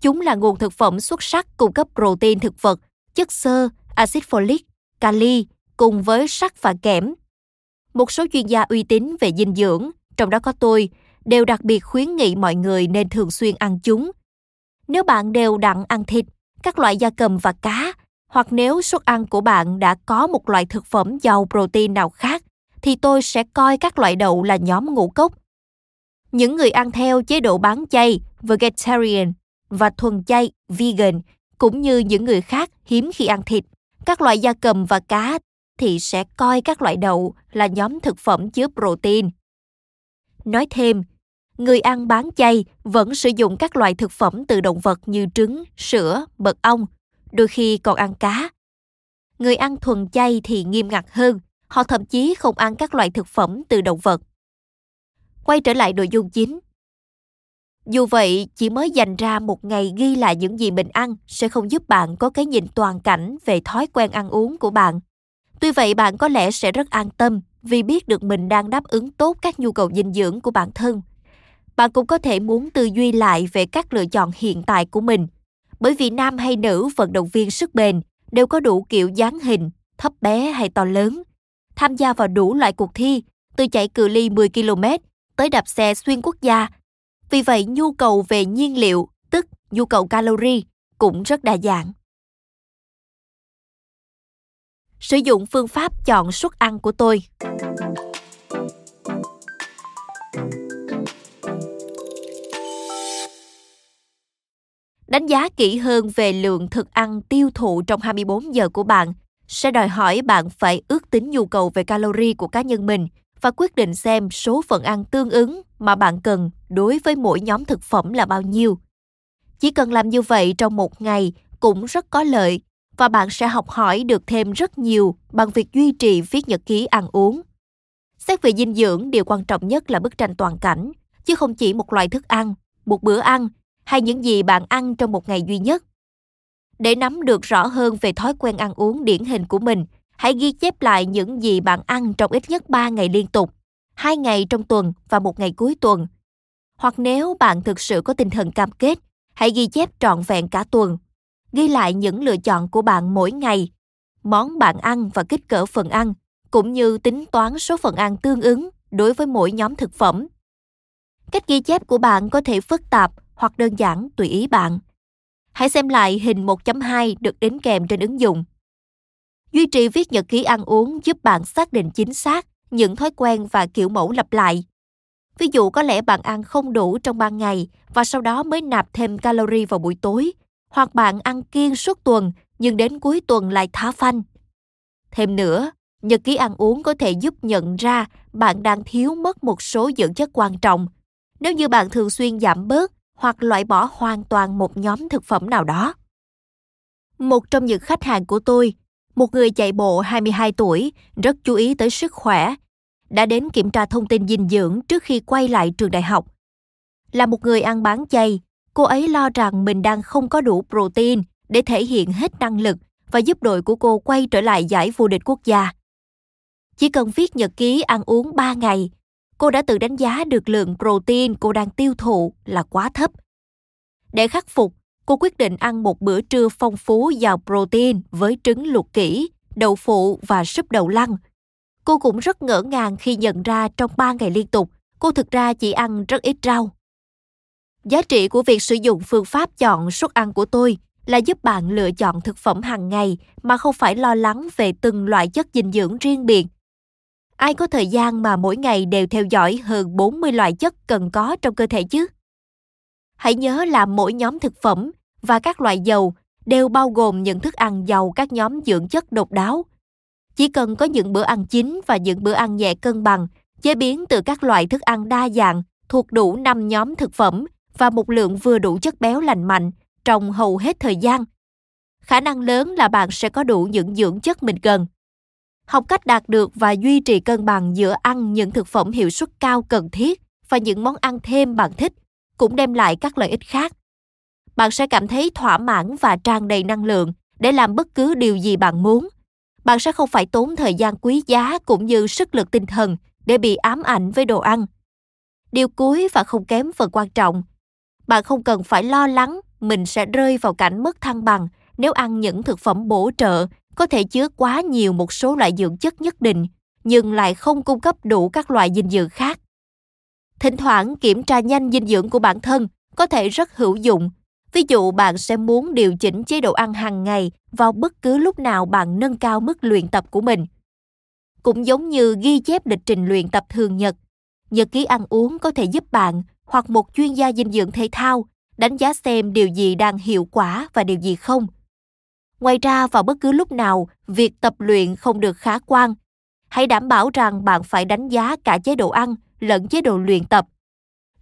Chúng là nguồn thực phẩm xuất sắc cung cấp protein thực vật, chất xơ, axit folic, kali cùng với sắt và kẽm. Một số chuyên gia uy tín về dinh dưỡng, trong đó có tôi, đều đặc biệt khuyến nghị mọi người nên thường xuyên ăn chúng. Nếu bạn đều đặn ăn thịt, các loại gia cầm và cá hoặc nếu suất ăn của bạn đã có một loại thực phẩm giàu protein nào khác thì tôi sẽ coi các loại đậu là nhóm ngũ cốc. Những người ăn theo chế độ bán chay vegetarian và thuần chay vegan cũng như những người khác hiếm khi ăn thịt, các loại gia cầm và cá thì sẽ coi các loại đậu là nhóm thực phẩm chứa protein. Nói thêm, người ăn bán chay vẫn sử dụng các loại thực phẩm từ động vật như trứng, sữa, mật ong đôi khi còn ăn cá. Người ăn thuần chay thì nghiêm ngặt hơn, họ thậm chí không ăn các loại thực phẩm từ động vật. Quay trở lại nội dung chính. Dù vậy, chỉ mới dành ra một ngày ghi lại những gì mình ăn sẽ không giúp bạn có cái nhìn toàn cảnh về thói quen ăn uống của bạn. Tuy vậy, bạn có lẽ sẽ rất an tâm vì biết được mình đang đáp ứng tốt các nhu cầu dinh dưỡng của bản thân. Bạn cũng có thể muốn tư duy lại về các lựa chọn hiện tại của mình – bởi vì nam hay nữ vận động viên sức bền đều có đủ kiểu dáng hình, thấp bé hay to lớn, tham gia vào đủ loại cuộc thi, từ chạy cự ly 10 km tới đạp xe xuyên quốc gia. Vì vậy, nhu cầu về nhiên liệu, tức nhu cầu calorie, cũng rất đa dạng. Sử dụng phương pháp chọn suất ăn của tôi. Đánh giá kỹ hơn về lượng thực ăn tiêu thụ trong 24 giờ của bạn sẽ đòi hỏi bạn phải ước tính nhu cầu về calorie của cá nhân mình và quyết định xem số phần ăn tương ứng mà bạn cần đối với mỗi nhóm thực phẩm là bao nhiêu. Chỉ cần làm như vậy trong một ngày cũng rất có lợi và bạn sẽ học hỏi được thêm rất nhiều bằng việc duy trì viết nhật ký ăn uống. Xét về dinh dưỡng, điều quan trọng nhất là bức tranh toàn cảnh, chứ không chỉ một loại thức ăn, một bữa ăn hay những gì bạn ăn trong một ngày duy nhất. Để nắm được rõ hơn về thói quen ăn uống điển hình của mình, hãy ghi chép lại những gì bạn ăn trong ít nhất 3 ngày liên tục, 2 ngày trong tuần và một ngày cuối tuần. Hoặc nếu bạn thực sự có tinh thần cam kết, hãy ghi chép trọn vẹn cả tuần. Ghi lại những lựa chọn của bạn mỗi ngày, món bạn ăn và kích cỡ phần ăn, cũng như tính toán số phần ăn tương ứng đối với mỗi nhóm thực phẩm. Cách ghi chép của bạn có thể phức tạp hoặc đơn giản tùy ý bạn. Hãy xem lại hình 1.2 được đính kèm trên ứng dụng. Duy trì viết nhật ký ăn uống giúp bạn xác định chính xác những thói quen và kiểu mẫu lặp lại. Ví dụ có lẽ bạn ăn không đủ trong ban ngày và sau đó mới nạp thêm calori vào buổi tối, hoặc bạn ăn kiêng suốt tuần nhưng đến cuối tuần lại thả phanh. Thêm nữa, nhật ký ăn uống có thể giúp nhận ra bạn đang thiếu mất một số dưỡng chất quan trọng. Nếu như bạn thường xuyên giảm bớt hoặc loại bỏ hoàn toàn một nhóm thực phẩm nào đó. Một trong những khách hàng của tôi, một người chạy bộ 22 tuổi, rất chú ý tới sức khỏe, đã đến kiểm tra thông tin dinh dưỡng trước khi quay lại trường đại học. Là một người ăn bán chay, cô ấy lo rằng mình đang không có đủ protein để thể hiện hết năng lực và giúp đội của cô quay trở lại giải vô địch quốc gia. Chỉ cần viết nhật ký ăn uống 3 ngày cô đã tự đánh giá được lượng protein cô đang tiêu thụ là quá thấp. Để khắc phục, cô quyết định ăn một bữa trưa phong phú giàu protein với trứng luộc kỹ, đậu phụ và súp đậu lăng. Cô cũng rất ngỡ ngàng khi nhận ra trong 3 ngày liên tục, cô thực ra chỉ ăn rất ít rau. Giá trị của việc sử dụng phương pháp chọn suất ăn của tôi là giúp bạn lựa chọn thực phẩm hàng ngày mà không phải lo lắng về từng loại chất dinh dưỡng riêng biệt Ai có thời gian mà mỗi ngày đều theo dõi hơn 40 loại chất cần có trong cơ thể chứ? Hãy nhớ là mỗi nhóm thực phẩm và các loại dầu đều bao gồm những thức ăn giàu các nhóm dưỡng chất độc đáo. Chỉ cần có những bữa ăn chính và những bữa ăn nhẹ cân bằng, chế biến từ các loại thức ăn đa dạng thuộc đủ 5 nhóm thực phẩm và một lượng vừa đủ chất béo lành mạnh trong hầu hết thời gian. Khả năng lớn là bạn sẽ có đủ những dưỡng chất mình cần. Học cách đạt được và duy trì cân bằng giữa ăn những thực phẩm hiệu suất cao cần thiết và những món ăn thêm bạn thích cũng đem lại các lợi ích khác. Bạn sẽ cảm thấy thỏa mãn và tràn đầy năng lượng để làm bất cứ điều gì bạn muốn. Bạn sẽ không phải tốn thời gian quý giá cũng như sức lực tinh thần để bị ám ảnh với đồ ăn. Điều cuối và không kém phần quan trọng bạn không cần phải lo lắng, mình sẽ rơi vào cảnh mất thăng bằng. Nếu ăn những thực phẩm bổ trợ, có thể chứa quá nhiều một số loại dưỡng chất nhất định, nhưng lại không cung cấp đủ các loại dinh dưỡng khác. Thỉnh thoảng kiểm tra nhanh dinh dưỡng của bản thân, có thể rất hữu dụng. Ví dụ bạn sẽ muốn điều chỉnh chế độ ăn hàng ngày vào bất cứ lúc nào bạn nâng cao mức luyện tập của mình. Cũng giống như ghi chép lịch trình luyện tập thường nhật nhật ký ăn uống có thể giúp bạn hoặc một chuyên gia dinh dưỡng thể thao đánh giá xem điều gì đang hiệu quả và điều gì không. Ngoài ra vào bất cứ lúc nào việc tập luyện không được khả quan, hãy đảm bảo rằng bạn phải đánh giá cả chế độ ăn lẫn chế độ luyện tập.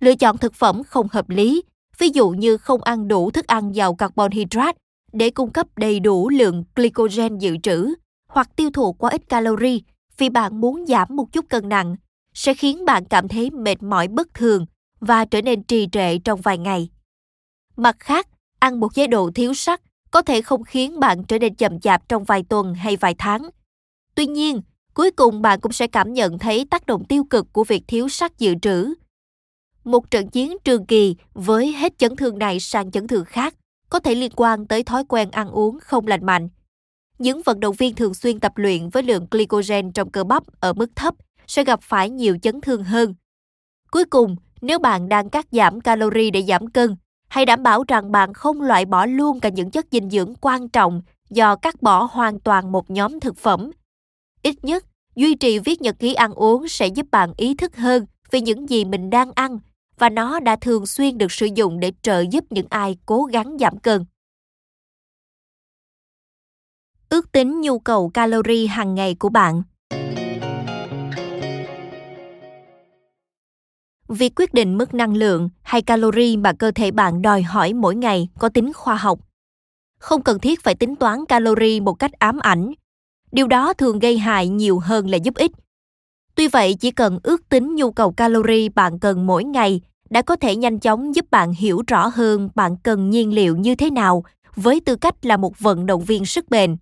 Lựa chọn thực phẩm không hợp lý, ví dụ như không ăn đủ thức ăn giàu carbon hydrate để cung cấp đầy đủ lượng glycogen dự trữ hoặc tiêu thụ quá ít calorie vì bạn muốn giảm một chút cân nặng sẽ khiến bạn cảm thấy mệt mỏi bất thường và trở nên trì trệ trong vài ngày. Mặt khác, ăn một chế độ thiếu sắt có thể không khiến bạn trở nên chậm chạp trong vài tuần hay vài tháng. Tuy nhiên, cuối cùng bạn cũng sẽ cảm nhận thấy tác động tiêu cực của việc thiếu sắt dự trữ. Một trận chiến trường kỳ với hết chấn thương này sang chấn thương khác có thể liên quan tới thói quen ăn uống không lành mạnh. Những vận động viên thường xuyên tập luyện với lượng glycogen trong cơ bắp ở mức thấp sẽ gặp phải nhiều chấn thương hơn. Cuối cùng, nếu bạn đang cắt giảm calorie để giảm cân, hãy đảm bảo rằng bạn không loại bỏ luôn cả những chất dinh dưỡng quan trọng do cắt bỏ hoàn toàn một nhóm thực phẩm. Ít nhất, duy trì viết nhật ký ăn uống sẽ giúp bạn ý thức hơn về những gì mình đang ăn và nó đã thường xuyên được sử dụng để trợ giúp những ai cố gắng giảm cân. Ước tính nhu cầu calorie hàng ngày của bạn. Việc quyết định mức năng lượng hay calorie mà cơ thể bạn đòi hỏi mỗi ngày có tính khoa học. Không cần thiết phải tính toán calorie một cách ám ảnh. Điều đó thường gây hại nhiều hơn là giúp ích. Tuy vậy, chỉ cần ước tính nhu cầu calorie bạn cần mỗi ngày đã có thể nhanh chóng giúp bạn hiểu rõ hơn bạn cần nhiên liệu như thế nào với tư cách là một vận động viên sức bền.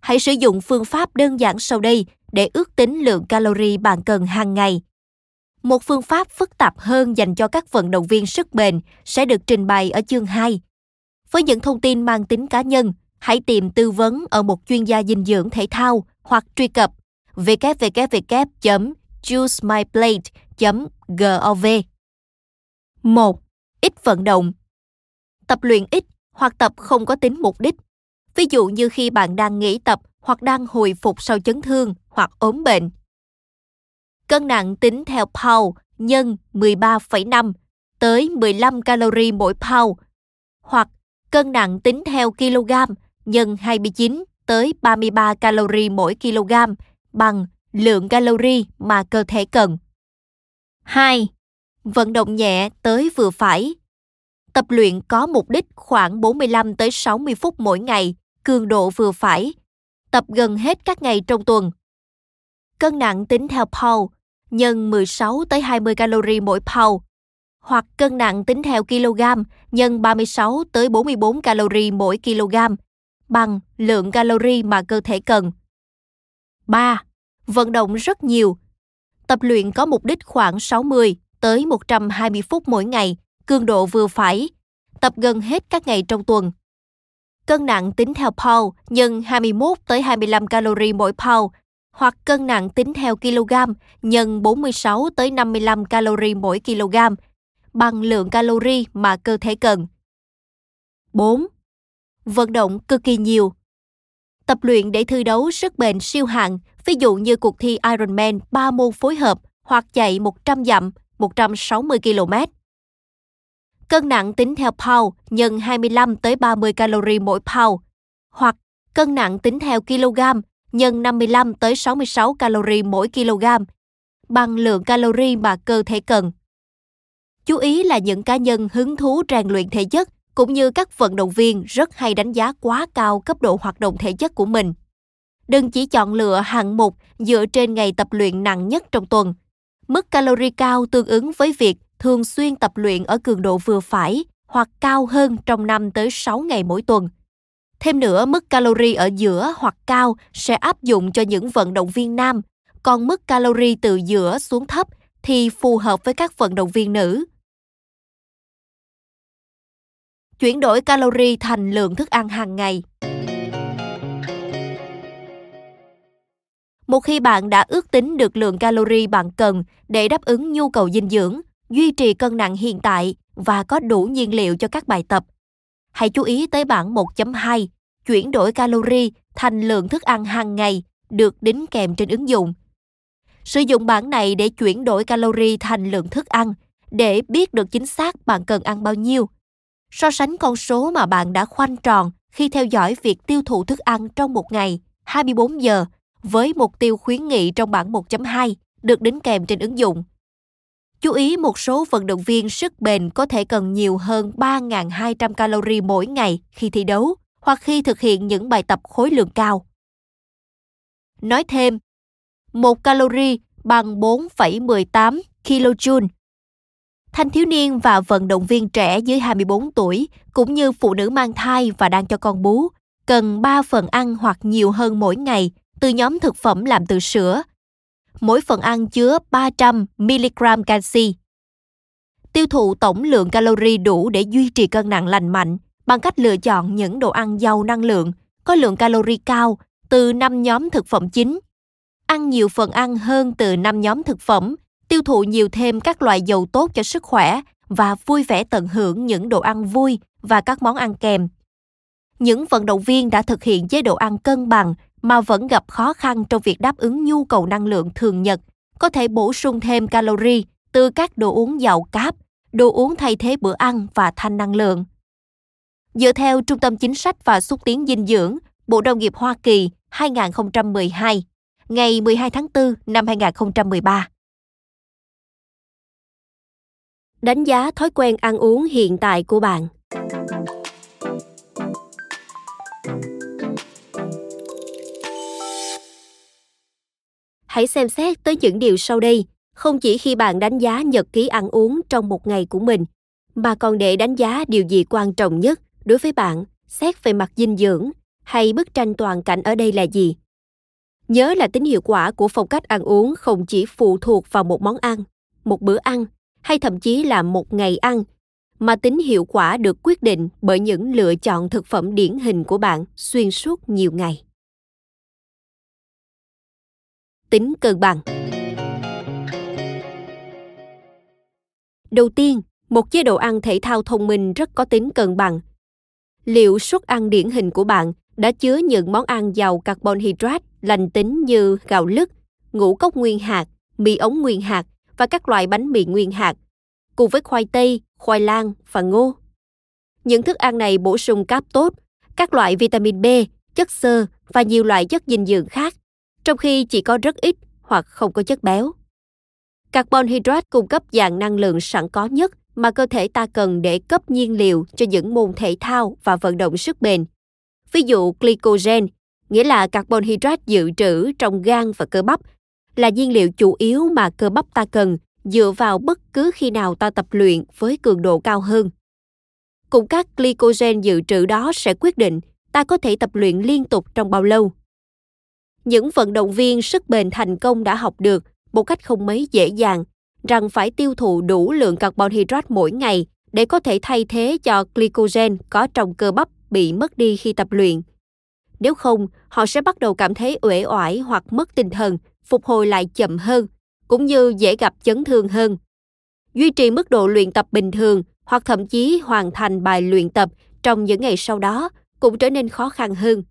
Hãy sử dụng phương pháp đơn giản sau đây để ước tính lượng calorie bạn cần hàng ngày. Một phương pháp phức tạp hơn dành cho các vận động viên sức bền sẽ được trình bày ở chương 2. Với những thông tin mang tính cá nhân, hãy tìm tư vấn ở một chuyên gia dinh dưỡng thể thao hoặc truy cập www.choosemyplate.gov. 1. Ít vận động. Tập luyện ít hoặc tập không có tính mục đích. Ví dụ như khi bạn đang nghỉ tập hoặc đang hồi phục sau chấn thương hoặc ốm bệnh. Cân nặng tính theo pound nhân 13,5 tới 15 calorie mỗi pound hoặc cân nặng tính theo kg nhân 29 tới 33 calorie mỗi kg bằng lượng calorie mà cơ thể cần. 2. Vận động nhẹ tới vừa phải. Tập luyện có mục đích khoảng 45 tới 60 phút mỗi ngày, cường độ vừa phải. Tập gần hết các ngày trong tuần. Cân nặng tính theo pound nhân 16 tới 20 calorie mỗi pound hoặc cân nặng tính theo kg nhân 36 tới 44 calorie mỗi kg bằng lượng calorie mà cơ thể cần. 3. Vận động rất nhiều. Tập luyện có mục đích khoảng 60 tới 120 phút mỗi ngày, cường độ vừa phải, tập gần hết các ngày trong tuần. Cân nặng tính theo pound nhân 21 tới 25 calorie mỗi pound hoặc cân nặng tính theo kg nhân 46 tới 55 calori mỗi kg bằng lượng calori mà cơ thể cần. 4. Vận động cực kỳ nhiều. Tập luyện để thi đấu sức bền siêu hạng, ví dụ như cuộc thi Ironman 3 môn phối hợp hoặc chạy 100 dặm, 160 km. Cân nặng tính theo pound nhân 25 tới 30 calori mỗi pound hoặc cân nặng tính theo kg nhân 55 tới 66 calorie mỗi kg, bằng lượng calorie mà cơ thể cần. Chú ý là những cá nhân hứng thú rèn luyện thể chất cũng như các vận động viên rất hay đánh giá quá cao cấp độ hoạt động thể chất của mình. Đừng chỉ chọn lựa hạng mục dựa trên ngày tập luyện nặng nhất trong tuần. Mức calorie cao tương ứng với việc thường xuyên tập luyện ở cường độ vừa phải hoặc cao hơn trong 5 tới 6 ngày mỗi tuần. Thêm nữa, mức calori ở giữa hoặc cao sẽ áp dụng cho những vận động viên nam, còn mức calori từ giữa xuống thấp thì phù hợp với các vận động viên nữ. Chuyển đổi calori thành lượng thức ăn hàng ngày. Một khi bạn đã ước tính được lượng calori bạn cần để đáp ứng nhu cầu dinh dưỡng, duy trì cân nặng hiện tại và có đủ nhiên liệu cho các bài tập, hãy chú ý tới bảng 1.2, chuyển đổi calorie thành lượng thức ăn hàng ngày được đính kèm trên ứng dụng. Sử dụng bảng này để chuyển đổi calorie thành lượng thức ăn để biết được chính xác bạn cần ăn bao nhiêu. So sánh con số mà bạn đã khoanh tròn khi theo dõi việc tiêu thụ thức ăn trong một ngày 24 giờ với mục tiêu khuyến nghị trong bảng 1.2 được đính kèm trên ứng dụng. Chú ý một số vận động viên sức bền có thể cần nhiều hơn 3.200 calorie mỗi ngày khi thi đấu hoặc khi thực hiện những bài tập khối lượng cao. Nói thêm, một calorie bằng 4,18 kJ. Thanh thiếu niên và vận động viên trẻ dưới 24 tuổi, cũng như phụ nữ mang thai và đang cho con bú, cần 3 phần ăn hoặc nhiều hơn mỗi ngày từ nhóm thực phẩm làm từ sữa. Mỗi phần ăn chứa 300 mg canxi. Tiêu thụ tổng lượng calori đủ để duy trì cân nặng lành mạnh bằng cách lựa chọn những đồ ăn giàu năng lượng, có lượng calori cao từ 5 nhóm thực phẩm chính. Ăn nhiều phần ăn hơn từ 5 nhóm thực phẩm, tiêu thụ nhiều thêm các loại dầu tốt cho sức khỏe và vui vẻ tận hưởng những đồ ăn vui và các món ăn kèm. Những vận động viên đã thực hiện chế độ ăn cân bằng mà vẫn gặp khó khăn trong việc đáp ứng nhu cầu năng lượng thường nhật, có thể bổ sung thêm calorie từ các đồ uống giàu cáp đồ uống thay thế bữa ăn và thanh năng lượng. Dựa theo Trung tâm Chính sách và Xúc tiến Dinh dưỡng, Bộ Nông nghiệp Hoa Kỳ 2012, ngày 12 tháng 4 năm 2013. Đánh giá thói quen ăn uống hiện tại của bạn. Hãy xem xét tới những điều sau đây, không chỉ khi bạn đánh giá nhật ký ăn uống trong một ngày của mình, mà còn để đánh giá điều gì quan trọng nhất đối với bạn xét về mặt dinh dưỡng hay bức tranh toàn cảnh ở đây là gì. Nhớ là tính hiệu quả của phong cách ăn uống không chỉ phụ thuộc vào một món ăn, một bữa ăn hay thậm chí là một ngày ăn, mà tính hiệu quả được quyết định bởi những lựa chọn thực phẩm điển hình của bạn xuyên suốt nhiều ngày. Tính cân bằng Đầu tiên, một chế độ ăn thể thao thông minh rất có tính cân bằng. Liệu suất ăn điển hình của bạn đã chứa những món ăn giàu carbon hydrate lành tính như gạo lứt, ngũ cốc nguyên hạt, mì ống nguyên hạt và các loại bánh mì nguyên hạt, cùng với khoai tây, khoai lang và ngô. Những thức ăn này bổ sung cáp tốt, các loại vitamin B, chất xơ và nhiều loại chất dinh dưỡng khác, trong khi chỉ có rất ít hoặc không có chất béo. Carbon hydrate cung cấp dạng năng lượng sẵn có nhất mà cơ thể ta cần để cấp nhiên liệu cho những môn thể thao và vận động sức bền. Ví dụ glycogen, nghĩa là carbon hydrate dự trữ trong gan và cơ bắp, là nhiên liệu chủ yếu mà cơ bắp ta cần dựa vào bất cứ khi nào ta tập luyện với cường độ cao hơn. Cùng các glycogen dự trữ đó sẽ quyết định ta có thể tập luyện liên tục trong bao lâu. Những vận động viên sức bền thành công đã học được một cách không mấy dễ dàng rằng phải tiêu thụ đủ lượng carbon hydrate mỗi ngày để có thể thay thế cho glycogen có trong cơ bắp bị mất đi khi tập luyện. Nếu không, họ sẽ bắt đầu cảm thấy uể oải hoặc mất tinh thần, phục hồi lại chậm hơn, cũng như dễ gặp chấn thương hơn. Duy trì mức độ luyện tập bình thường hoặc thậm chí hoàn thành bài luyện tập trong những ngày sau đó cũng trở nên khó khăn hơn.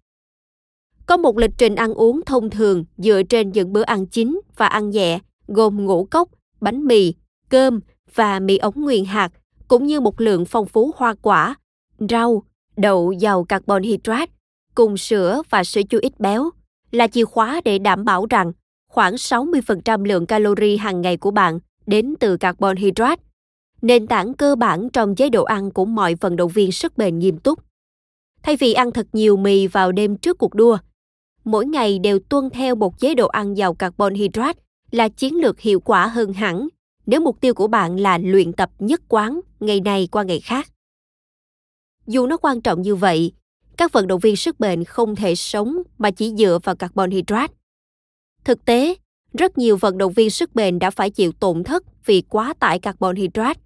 Có một lịch trình ăn uống thông thường dựa trên những bữa ăn chính và ăn nhẹ, gồm ngũ cốc, bánh mì, cơm và mì ống nguyên hạt, cũng như một lượng phong phú hoa quả, rau, đậu giàu carbon hydrate, cùng sữa và sữa chua ít béo, là chìa khóa để đảm bảo rằng khoảng 60% lượng calori hàng ngày của bạn đến từ carbon hydrate, nền tảng cơ bản trong chế độ ăn của mọi vận động viên sức bền nghiêm túc. Thay vì ăn thật nhiều mì vào đêm trước cuộc đua, mỗi ngày đều tuân theo một chế độ ăn giàu carbon hydrate là chiến lược hiệu quả hơn hẳn nếu mục tiêu của bạn là luyện tập nhất quán ngày này qua ngày khác. Dù nó quan trọng như vậy, các vận động viên sức bền không thể sống mà chỉ dựa vào carbon hydrate. Thực tế, rất nhiều vận động viên sức bền đã phải chịu tổn thất vì quá tải carbon hydrate.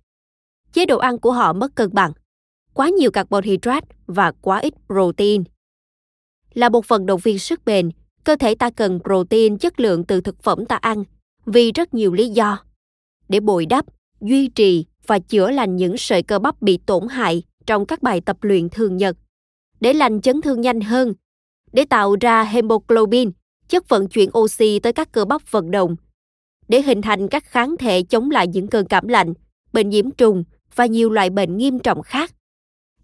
Chế độ ăn của họ mất cân bằng, quá nhiều carbon hydrate và quá ít protein. Là một vận động viên sức bền, cơ thể ta cần protein chất lượng từ thực phẩm ta ăn vì rất nhiều lý do. Để bồi đắp, duy trì và chữa lành những sợi cơ bắp bị tổn hại trong các bài tập luyện thường nhật. Để lành chấn thương nhanh hơn, để tạo ra hemoglobin, chất vận chuyển oxy tới các cơ bắp vận động, để hình thành các kháng thể chống lại những cơn cảm lạnh, bệnh nhiễm trùng và nhiều loại bệnh nghiêm trọng khác,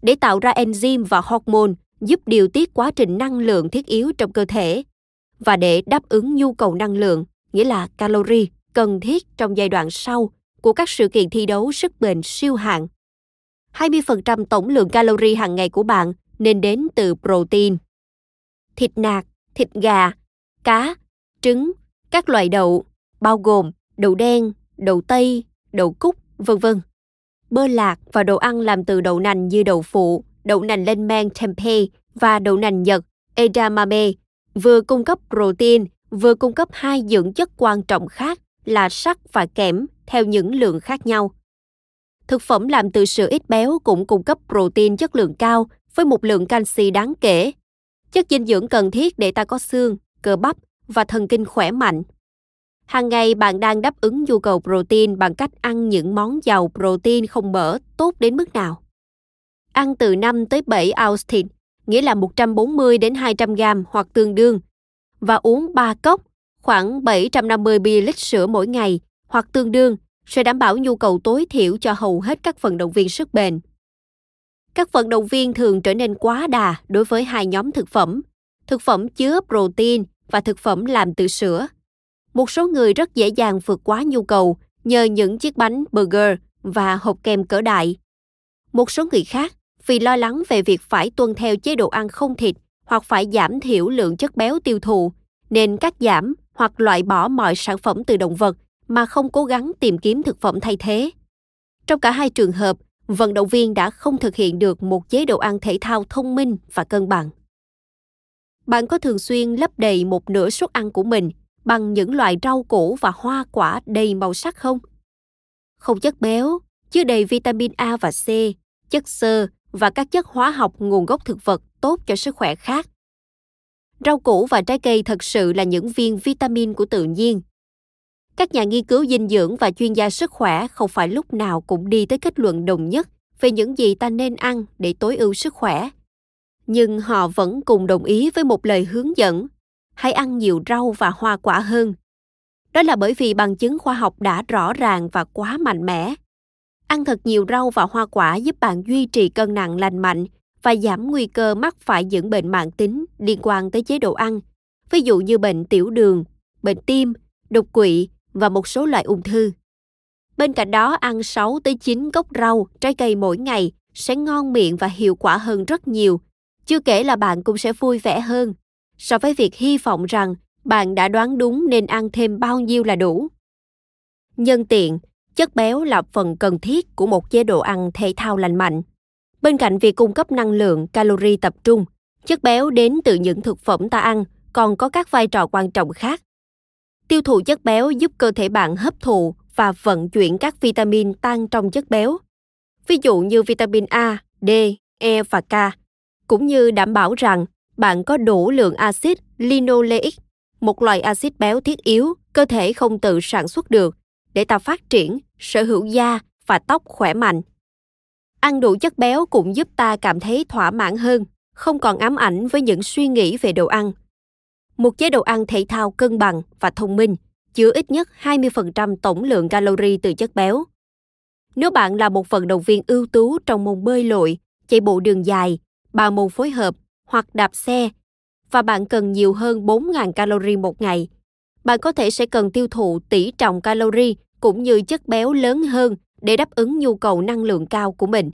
để tạo ra enzyme và hormone giúp điều tiết quá trình năng lượng thiết yếu trong cơ thể và để đáp ứng nhu cầu năng lượng, nghĩa là calorie cần thiết trong giai đoạn sau của các sự kiện thi đấu sức bền siêu hạng. 20% tổng lượng calorie hàng ngày của bạn nên đến từ protein. Thịt nạc, thịt gà, cá, trứng, các loại đậu, bao gồm đậu đen, đậu tây, đậu cúc, vân vân. Bơ lạc và đồ ăn làm từ đậu nành như đậu phụ, đậu nành lên men tempeh và đậu nành Nhật edamame vừa cung cấp protein, vừa cung cấp hai dưỡng chất quan trọng khác là sắt và kẽm theo những lượng khác nhau. Thực phẩm làm từ sữa ít béo cũng cung cấp protein chất lượng cao với một lượng canxi đáng kể. Chất dinh dưỡng cần thiết để ta có xương, cơ bắp và thần kinh khỏe mạnh. Hàng ngày bạn đang đáp ứng nhu cầu protein bằng cách ăn những món giàu protein không mỡ tốt đến mức nào? Ăn từ 5 tới 7 ounce thịt, nghĩa là 140 đến 200 gram hoặc tương đương, và uống 3 cốc, khoảng 750 ml sữa mỗi ngày hoặc tương đương sẽ đảm bảo nhu cầu tối thiểu cho hầu hết các vận động viên sức bền. Các vận động viên thường trở nên quá đà đối với hai nhóm thực phẩm, thực phẩm chứa protein và thực phẩm làm từ sữa. Một số người rất dễ dàng vượt quá nhu cầu nhờ những chiếc bánh burger và hộp kem cỡ đại. Một số người khác vì lo lắng về việc phải tuân theo chế độ ăn không thịt hoặc phải giảm thiểu lượng chất béo tiêu thụ, nên cắt giảm hoặc loại bỏ mọi sản phẩm từ động vật mà không cố gắng tìm kiếm thực phẩm thay thế. Trong cả hai trường hợp, vận động viên đã không thực hiện được một chế độ ăn thể thao thông minh và cân bằng. Bạn có thường xuyên lấp đầy một nửa suất ăn của mình bằng những loại rau củ và hoa quả đầy màu sắc không? Không chất béo, chứa đầy vitamin A và C, chất xơ và các chất hóa học nguồn gốc thực vật tốt cho sức khỏe khác. Rau củ và trái cây thật sự là những viên vitamin của tự nhiên. Các nhà nghiên cứu dinh dưỡng và chuyên gia sức khỏe không phải lúc nào cũng đi tới kết luận đồng nhất về những gì ta nên ăn để tối ưu sức khỏe. Nhưng họ vẫn cùng đồng ý với một lời hướng dẫn, hãy ăn nhiều rau và hoa quả hơn. Đó là bởi vì bằng chứng khoa học đã rõ ràng và quá mạnh mẽ. Ăn thật nhiều rau và hoa quả giúp bạn duy trì cân nặng lành mạnh và giảm nguy cơ mắc phải những bệnh mạng tính liên quan tới chế độ ăn, ví dụ như bệnh tiểu đường, bệnh tim, đột quỵ và một số loại ung thư. Bên cạnh đó, ăn 6 tới 9 gốc rau, trái cây mỗi ngày sẽ ngon miệng và hiệu quả hơn rất nhiều. Chưa kể là bạn cũng sẽ vui vẻ hơn so với việc hy vọng rằng bạn đã đoán đúng nên ăn thêm bao nhiêu là đủ. Nhân tiện, chất béo là phần cần thiết của một chế độ ăn thể thao lành mạnh. Bên cạnh việc cung cấp năng lượng, calori tập trung, chất béo đến từ những thực phẩm ta ăn còn có các vai trò quan trọng khác. Tiêu thụ chất béo giúp cơ thể bạn hấp thụ và vận chuyển các vitamin tan trong chất béo. Ví dụ như vitamin A, D, E và K, cũng như đảm bảo rằng bạn có đủ lượng axit linoleic, một loại axit béo thiết yếu cơ thể không tự sản xuất được để ta phát triển, sở hữu da và tóc khỏe mạnh. Ăn đủ chất béo cũng giúp ta cảm thấy thỏa mãn hơn, không còn ám ảnh với những suy nghĩ về đồ ăn. Một chế độ ăn thể thao cân bằng và thông minh chứa ít nhất 20% tổng lượng calori từ chất béo. Nếu bạn là một vận động viên ưu tú trong môn bơi lội, chạy bộ đường dài, ba môn phối hợp hoặc đạp xe và bạn cần nhiều hơn 4.000 calori một ngày, bạn có thể sẽ cần tiêu thụ tỷ trọng calori cũng như chất béo lớn hơn để đáp ứng nhu cầu năng lượng cao của mình.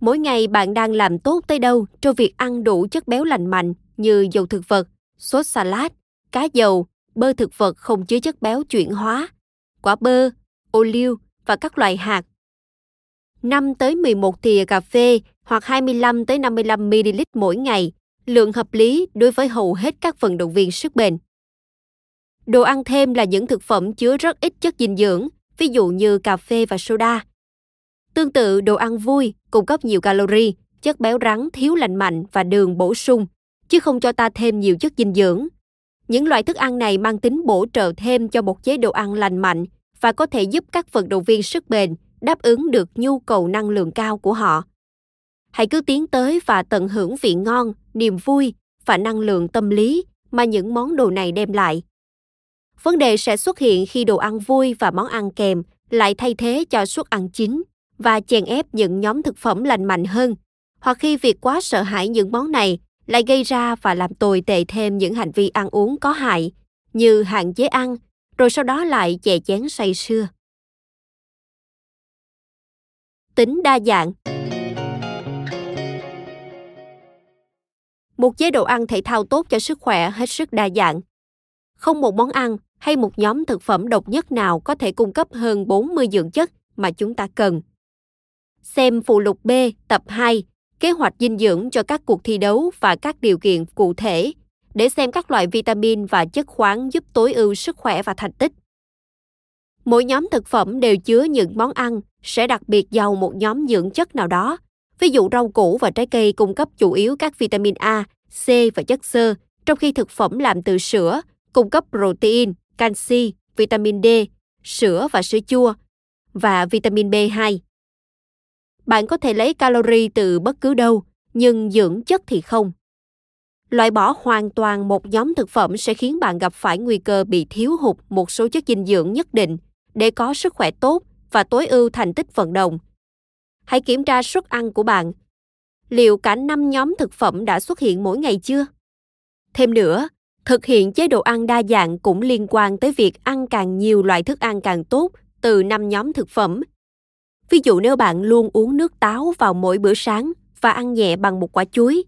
Mỗi ngày bạn đang làm tốt tới đâu cho việc ăn đủ chất béo lành mạnh như dầu thực vật, sốt salad, cá dầu, bơ thực vật không chứa chất béo chuyển hóa, quả bơ, ô liu và các loại hạt. 5 tới 11 thìa cà phê hoặc 25 tới 55 ml mỗi ngày, lượng hợp lý đối với hầu hết các vận động viên sức bền. Đồ ăn thêm là những thực phẩm chứa rất ít chất dinh dưỡng, ví dụ như cà phê và soda. Tương tự, đồ ăn vui cung cấp nhiều calorie, chất béo rắn thiếu lành mạnh và đường bổ sung, chứ không cho ta thêm nhiều chất dinh dưỡng. Những loại thức ăn này mang tính bổ trợ thêm cho một chế độ ăn lành mạnh và có thể giúp các vận động viên sức bền đáp ứng được nhu cầu năng lượng cao của họ. Hãy cứ tiến tới và tận hưởng vị ngon, niềm vui và năng lượng tâm lý mà những món đồ này đem lại. Vấn đề sẽ xuất hiện khi đồ ăn vui và món ăn kèm lại thay thế cho suất ăn chính và chèn ép những nhóm thực phẩm lành mạnh hơn, hoặc khi việc quá sợ hãi những món này lại gây ra và làm tồi tệ thêm những hành vi ăn uống có hại, như hạn chế ăn, rồi sau đó lại chè chén say sưa. Tính đa dạng Một chế độ ăn thể thao tốt cho sức khỏe hết sức đa dạng. Không một món ăn hay một nhóm thực phẩm độc nhất nào có thể cung cấp hơn 40 dưỡng chất mà chúng ta cần. Xem phụ lục B tập 2, kế hoạch dinh dưỡng cho các cuộc thi đấu và các điều kiện cụ thể để xem các loại vitamin và chất khoáng giúp tối ưu sức khỏe và thành tích. Mỗi nhóm thực phẩm đều chứa những món ăn sẽ đặc biệt giàu một nhóm dưỡng chất nào đó. Ví dụ rau củ và trái cây cung cấp chủ yếu các vitamin A, C và chất xơ, trong khi thực phẩm làm từ sữa cung cấp protein, canxi, vitamin D, sữa và sữa chua và vitamin B2. Bạn có thể lấy calori từ bất cứ đâu, nhưng dưỡng chất thì không. Loại bỏ hoàn toàn một nhóm thực phẩm sẽ khiến bạn gặp phải nguy cơ bị thiếu hụt một số chất dinh dưỡng nhất định, để có sức khỏe tốt và tối ưu thành tích vận động. Hãy kiểm tra suất ăn của bạn. Liệu cả năm nhóm thực phẩm đã xuất hiện mỗi ngày chưa? Thêm nữa, thực hiện chế độ ăn đa dạng cũng liên quan tới việc ăn càng nhiều loại thức ăn càng tốt từ năm nhóm thực phẩm. Ví dụ nếu bạn luôn uống nước táo vào mỗi bữa sáng và ăn nhẹ bằng một quả chuối,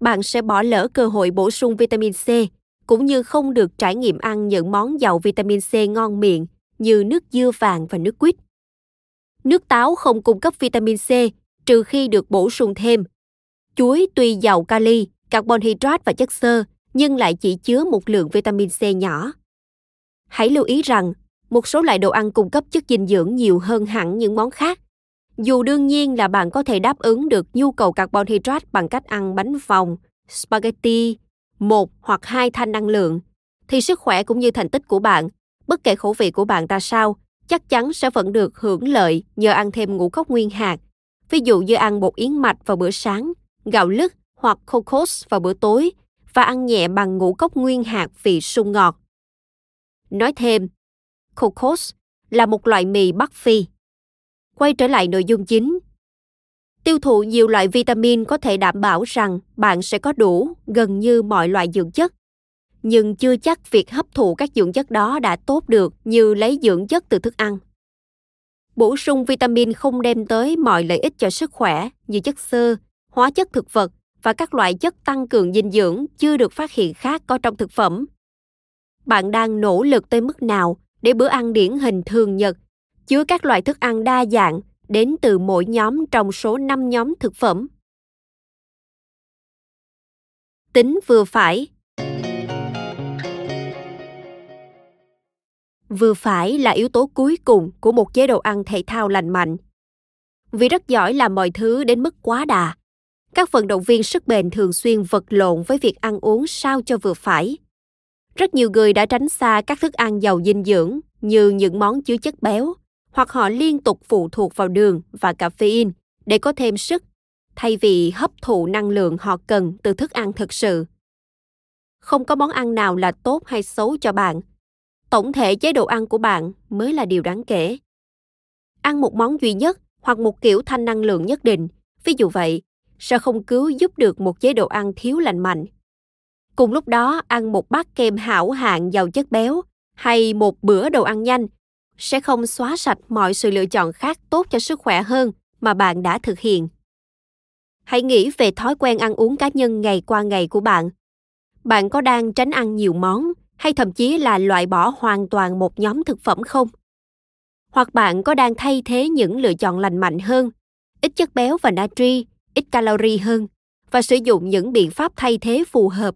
bạn sẽ bỏ lỡ cơ hội bổ sung vitamin C cũng như không được trải nghiệm ăn những món giàu vitamin C ngon miệng như nước dưa vàng và nước quýt. Nước táo không cung cấp vitamin C trừ khi được bổ sung thêm. Chuối tuy giàu kali, carbon hydrate và chất xơ, nhưng lại chỉ chứa một lượng vitamin C nhỏ. Hãy lưu ý rằng, một số loại đồ ăn cung cấp chất dinh dưỡng nhiều hơn hẳn những món khác. Dù đương nhiên là bạn có thể đáp ứng được nhu cầu carbon hydrate bằng cách ăn bánh vòng, spaghetti, một hoặc hai thanh năng lượng, thì sức khỏe cũng như thành tích của bạn, bất kể khẩu vị của bạn ra sao, chắc chắn sẽ vẫn được hưởng lợi nhờ ăn thêm ngũ cốc nguyên hạt. Ví dụ như ăn bột yến mạch vào bữa sáng, gạo lứt hoặc kokos vào bữa tối và ăn nhẹ bằng ngũ cốc nguyên hạt vị sung ngọt. Nói thêm, cocos là một loại mì Bắc Phi. Quay trở lại nội dung chính. Tiêu thụ nhiều loại vitamin có thể đảm bảo rằng bạn sẽ có đủ gần như mọi loại dưỡng chất. Nhưng chưa chắc việc hấp thụ các dưỡng chất đó đã tốt được như lấy dưỡng chất từ thức ăn. Bổ sung vitamin không đem tới mọi lợi ích cho sức khỏe như chất xơ, hóa chất thực vật và các loại chất tăng cường dinh dưỡng chưa được phát hiện khác có trong thực phẩm. Bạn đang nỗ lực tới mức nào để bữa ăn điển hình thường nhật, chứa các loại thức ăn đa dạng đến từ mỗi nhóm trong số 5 nhóm thực phẩm. Tính vừa phải Vừa phải là yếu tố cuối cùng của một chế độ ăn thể thao lành mạnh. Vì rất giỏi làm mọi thứ đến mức quá đà, các vận động viên sức bền thường xuyên vật lộn với việc ăn uống sao cho vừa phải. Rất nhiều người đã tránh xa các thức ăn giàu dinh dưỡng như những món chứa chất béo, hoặc họ liên tục phụ thuộc vào đường và caffeine để có thêm sức, thay vì hấp thụ năng lượng họ cần từ thức ăn thực sự. Không có món ăn nào là tốt hay xấu cho bạn. Tổng thể chế độ ăn của bạn mới là điều đáng kể. Ăn một món duy nhất hoặc một kiểu thanh năng lượng nhất định, ví dụ vậy, sẽ không cứu giúp được một chế độ ăn thiếu lành mạnh. Cùng lúc đó, ăn một bát kem hảo hạng giàu chất béo hay một bữa đồ ăn nhanh sẽ không xóa sạch mọi sự lựa chọn khác tốt cho sức khỏe hơn mà bạn đã thực hiện. Hãy nghĩ về thói quen ăn uống cá nhân ngày qua ngày của bạn. Bạn có đang tránh ăn nhiều món hay thậm chí là loại bỏ hoàn toàn một nhóm thực phẩm không? Hoặc bạn có đang thay thế những lựa chọn lành mạnh hơn, ít chất béo và natri, ít calorie hơn và sử dụng những biện pháp thay thế phù hợp.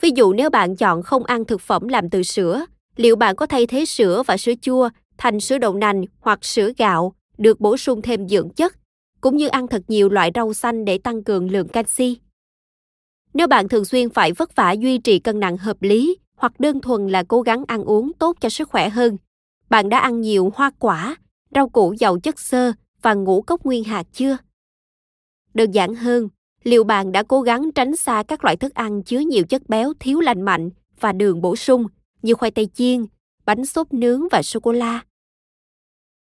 Ví dụ nếu bạn chọn không ăn thực phẩm làm từ sữa, liệu bạn có thay thế sữa và sữa chua thành sữa đậu nành hoặc sữa gạo được bổ sung thêm dưỡng chất, cũng như ăn thật nhiều loại rau xanh để tăng cường lượng canxi. Nếu bạn thường xuyên phải vất vả duy trì cân nặng hợp lý hoặc đơn thuần là cố gắng ăn uống tốt cho sức khỏe hơn, bạn đã ăn nhiều hoa quả, rau củ giàu chất xơ và ngũ cốc nguyên hạt chưa? Đơn giản hơn, liệu bạn đã cố gắng tránh xa các loại thức ăn chứa nhiều chất béo thiếu lành mạnh và đường bổ sung như khoai tây chiên, bánh xốp nướng và sô cô la?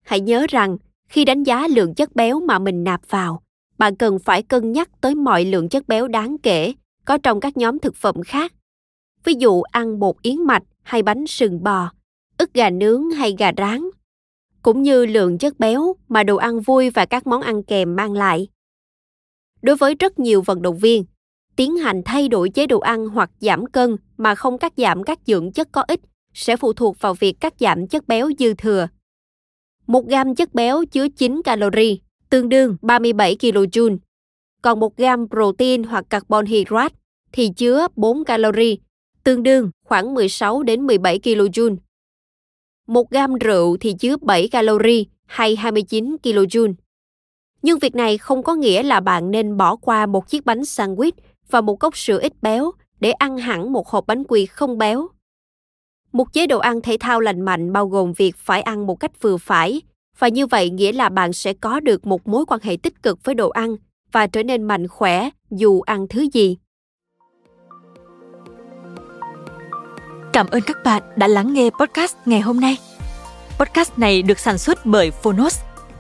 Hãy nhớ rằng, khi đánh giá lượng chất béo mà mình nạp vào, bạn cần phải cân nhắc tới mọi lượng chất béo đáng kể có trong các nhóm thực phẩm khác. Ví dụ ăn bột yến mạch hay bánh sừng bò, ức gà nướng hay gà rán, cũng như lượng chất béo mà đồ ăn vui và các món ăn kèm mang lại. Đối với rất nhiều vận động viên, tiến hành thay đổi chế độ ăn hoặc giảm cân mà không cắt giảm các dưỡng chất có ích sẽ phụ thuộc vào việc cắt giảm chất béo dư thừa. Một gam chất béo chứa 9 calorie, tương đương 37 kJ. Còn một gam protein hoặc carbon hydrate thì chứa 4 calorie, tương đương khoảng 16 đến 17 kJ. Một gam rượu thì chứa 7 calorie hay 29 kJ. Nhưng việc này không có nghĩa là bạn nên bỏ qua một chiếc bánh sandwich và một cốc sữa ít béo để ăn hẳn một hộp bánh quy không béo. Một chế độ ăn thể thao lành mạnh bao gồm việc phải ăn một cách vừa phải, và như vậy nghĩa là bạn sẽ có được một mối quan hệ tích cực với đồ ăn và trở nên mạnh khỏe dù ăn thứ gì. Cảm ơn các bạn đã lắng nghe podcast ngày hôm nay. Podcast này được sản xuất bởi Phonos,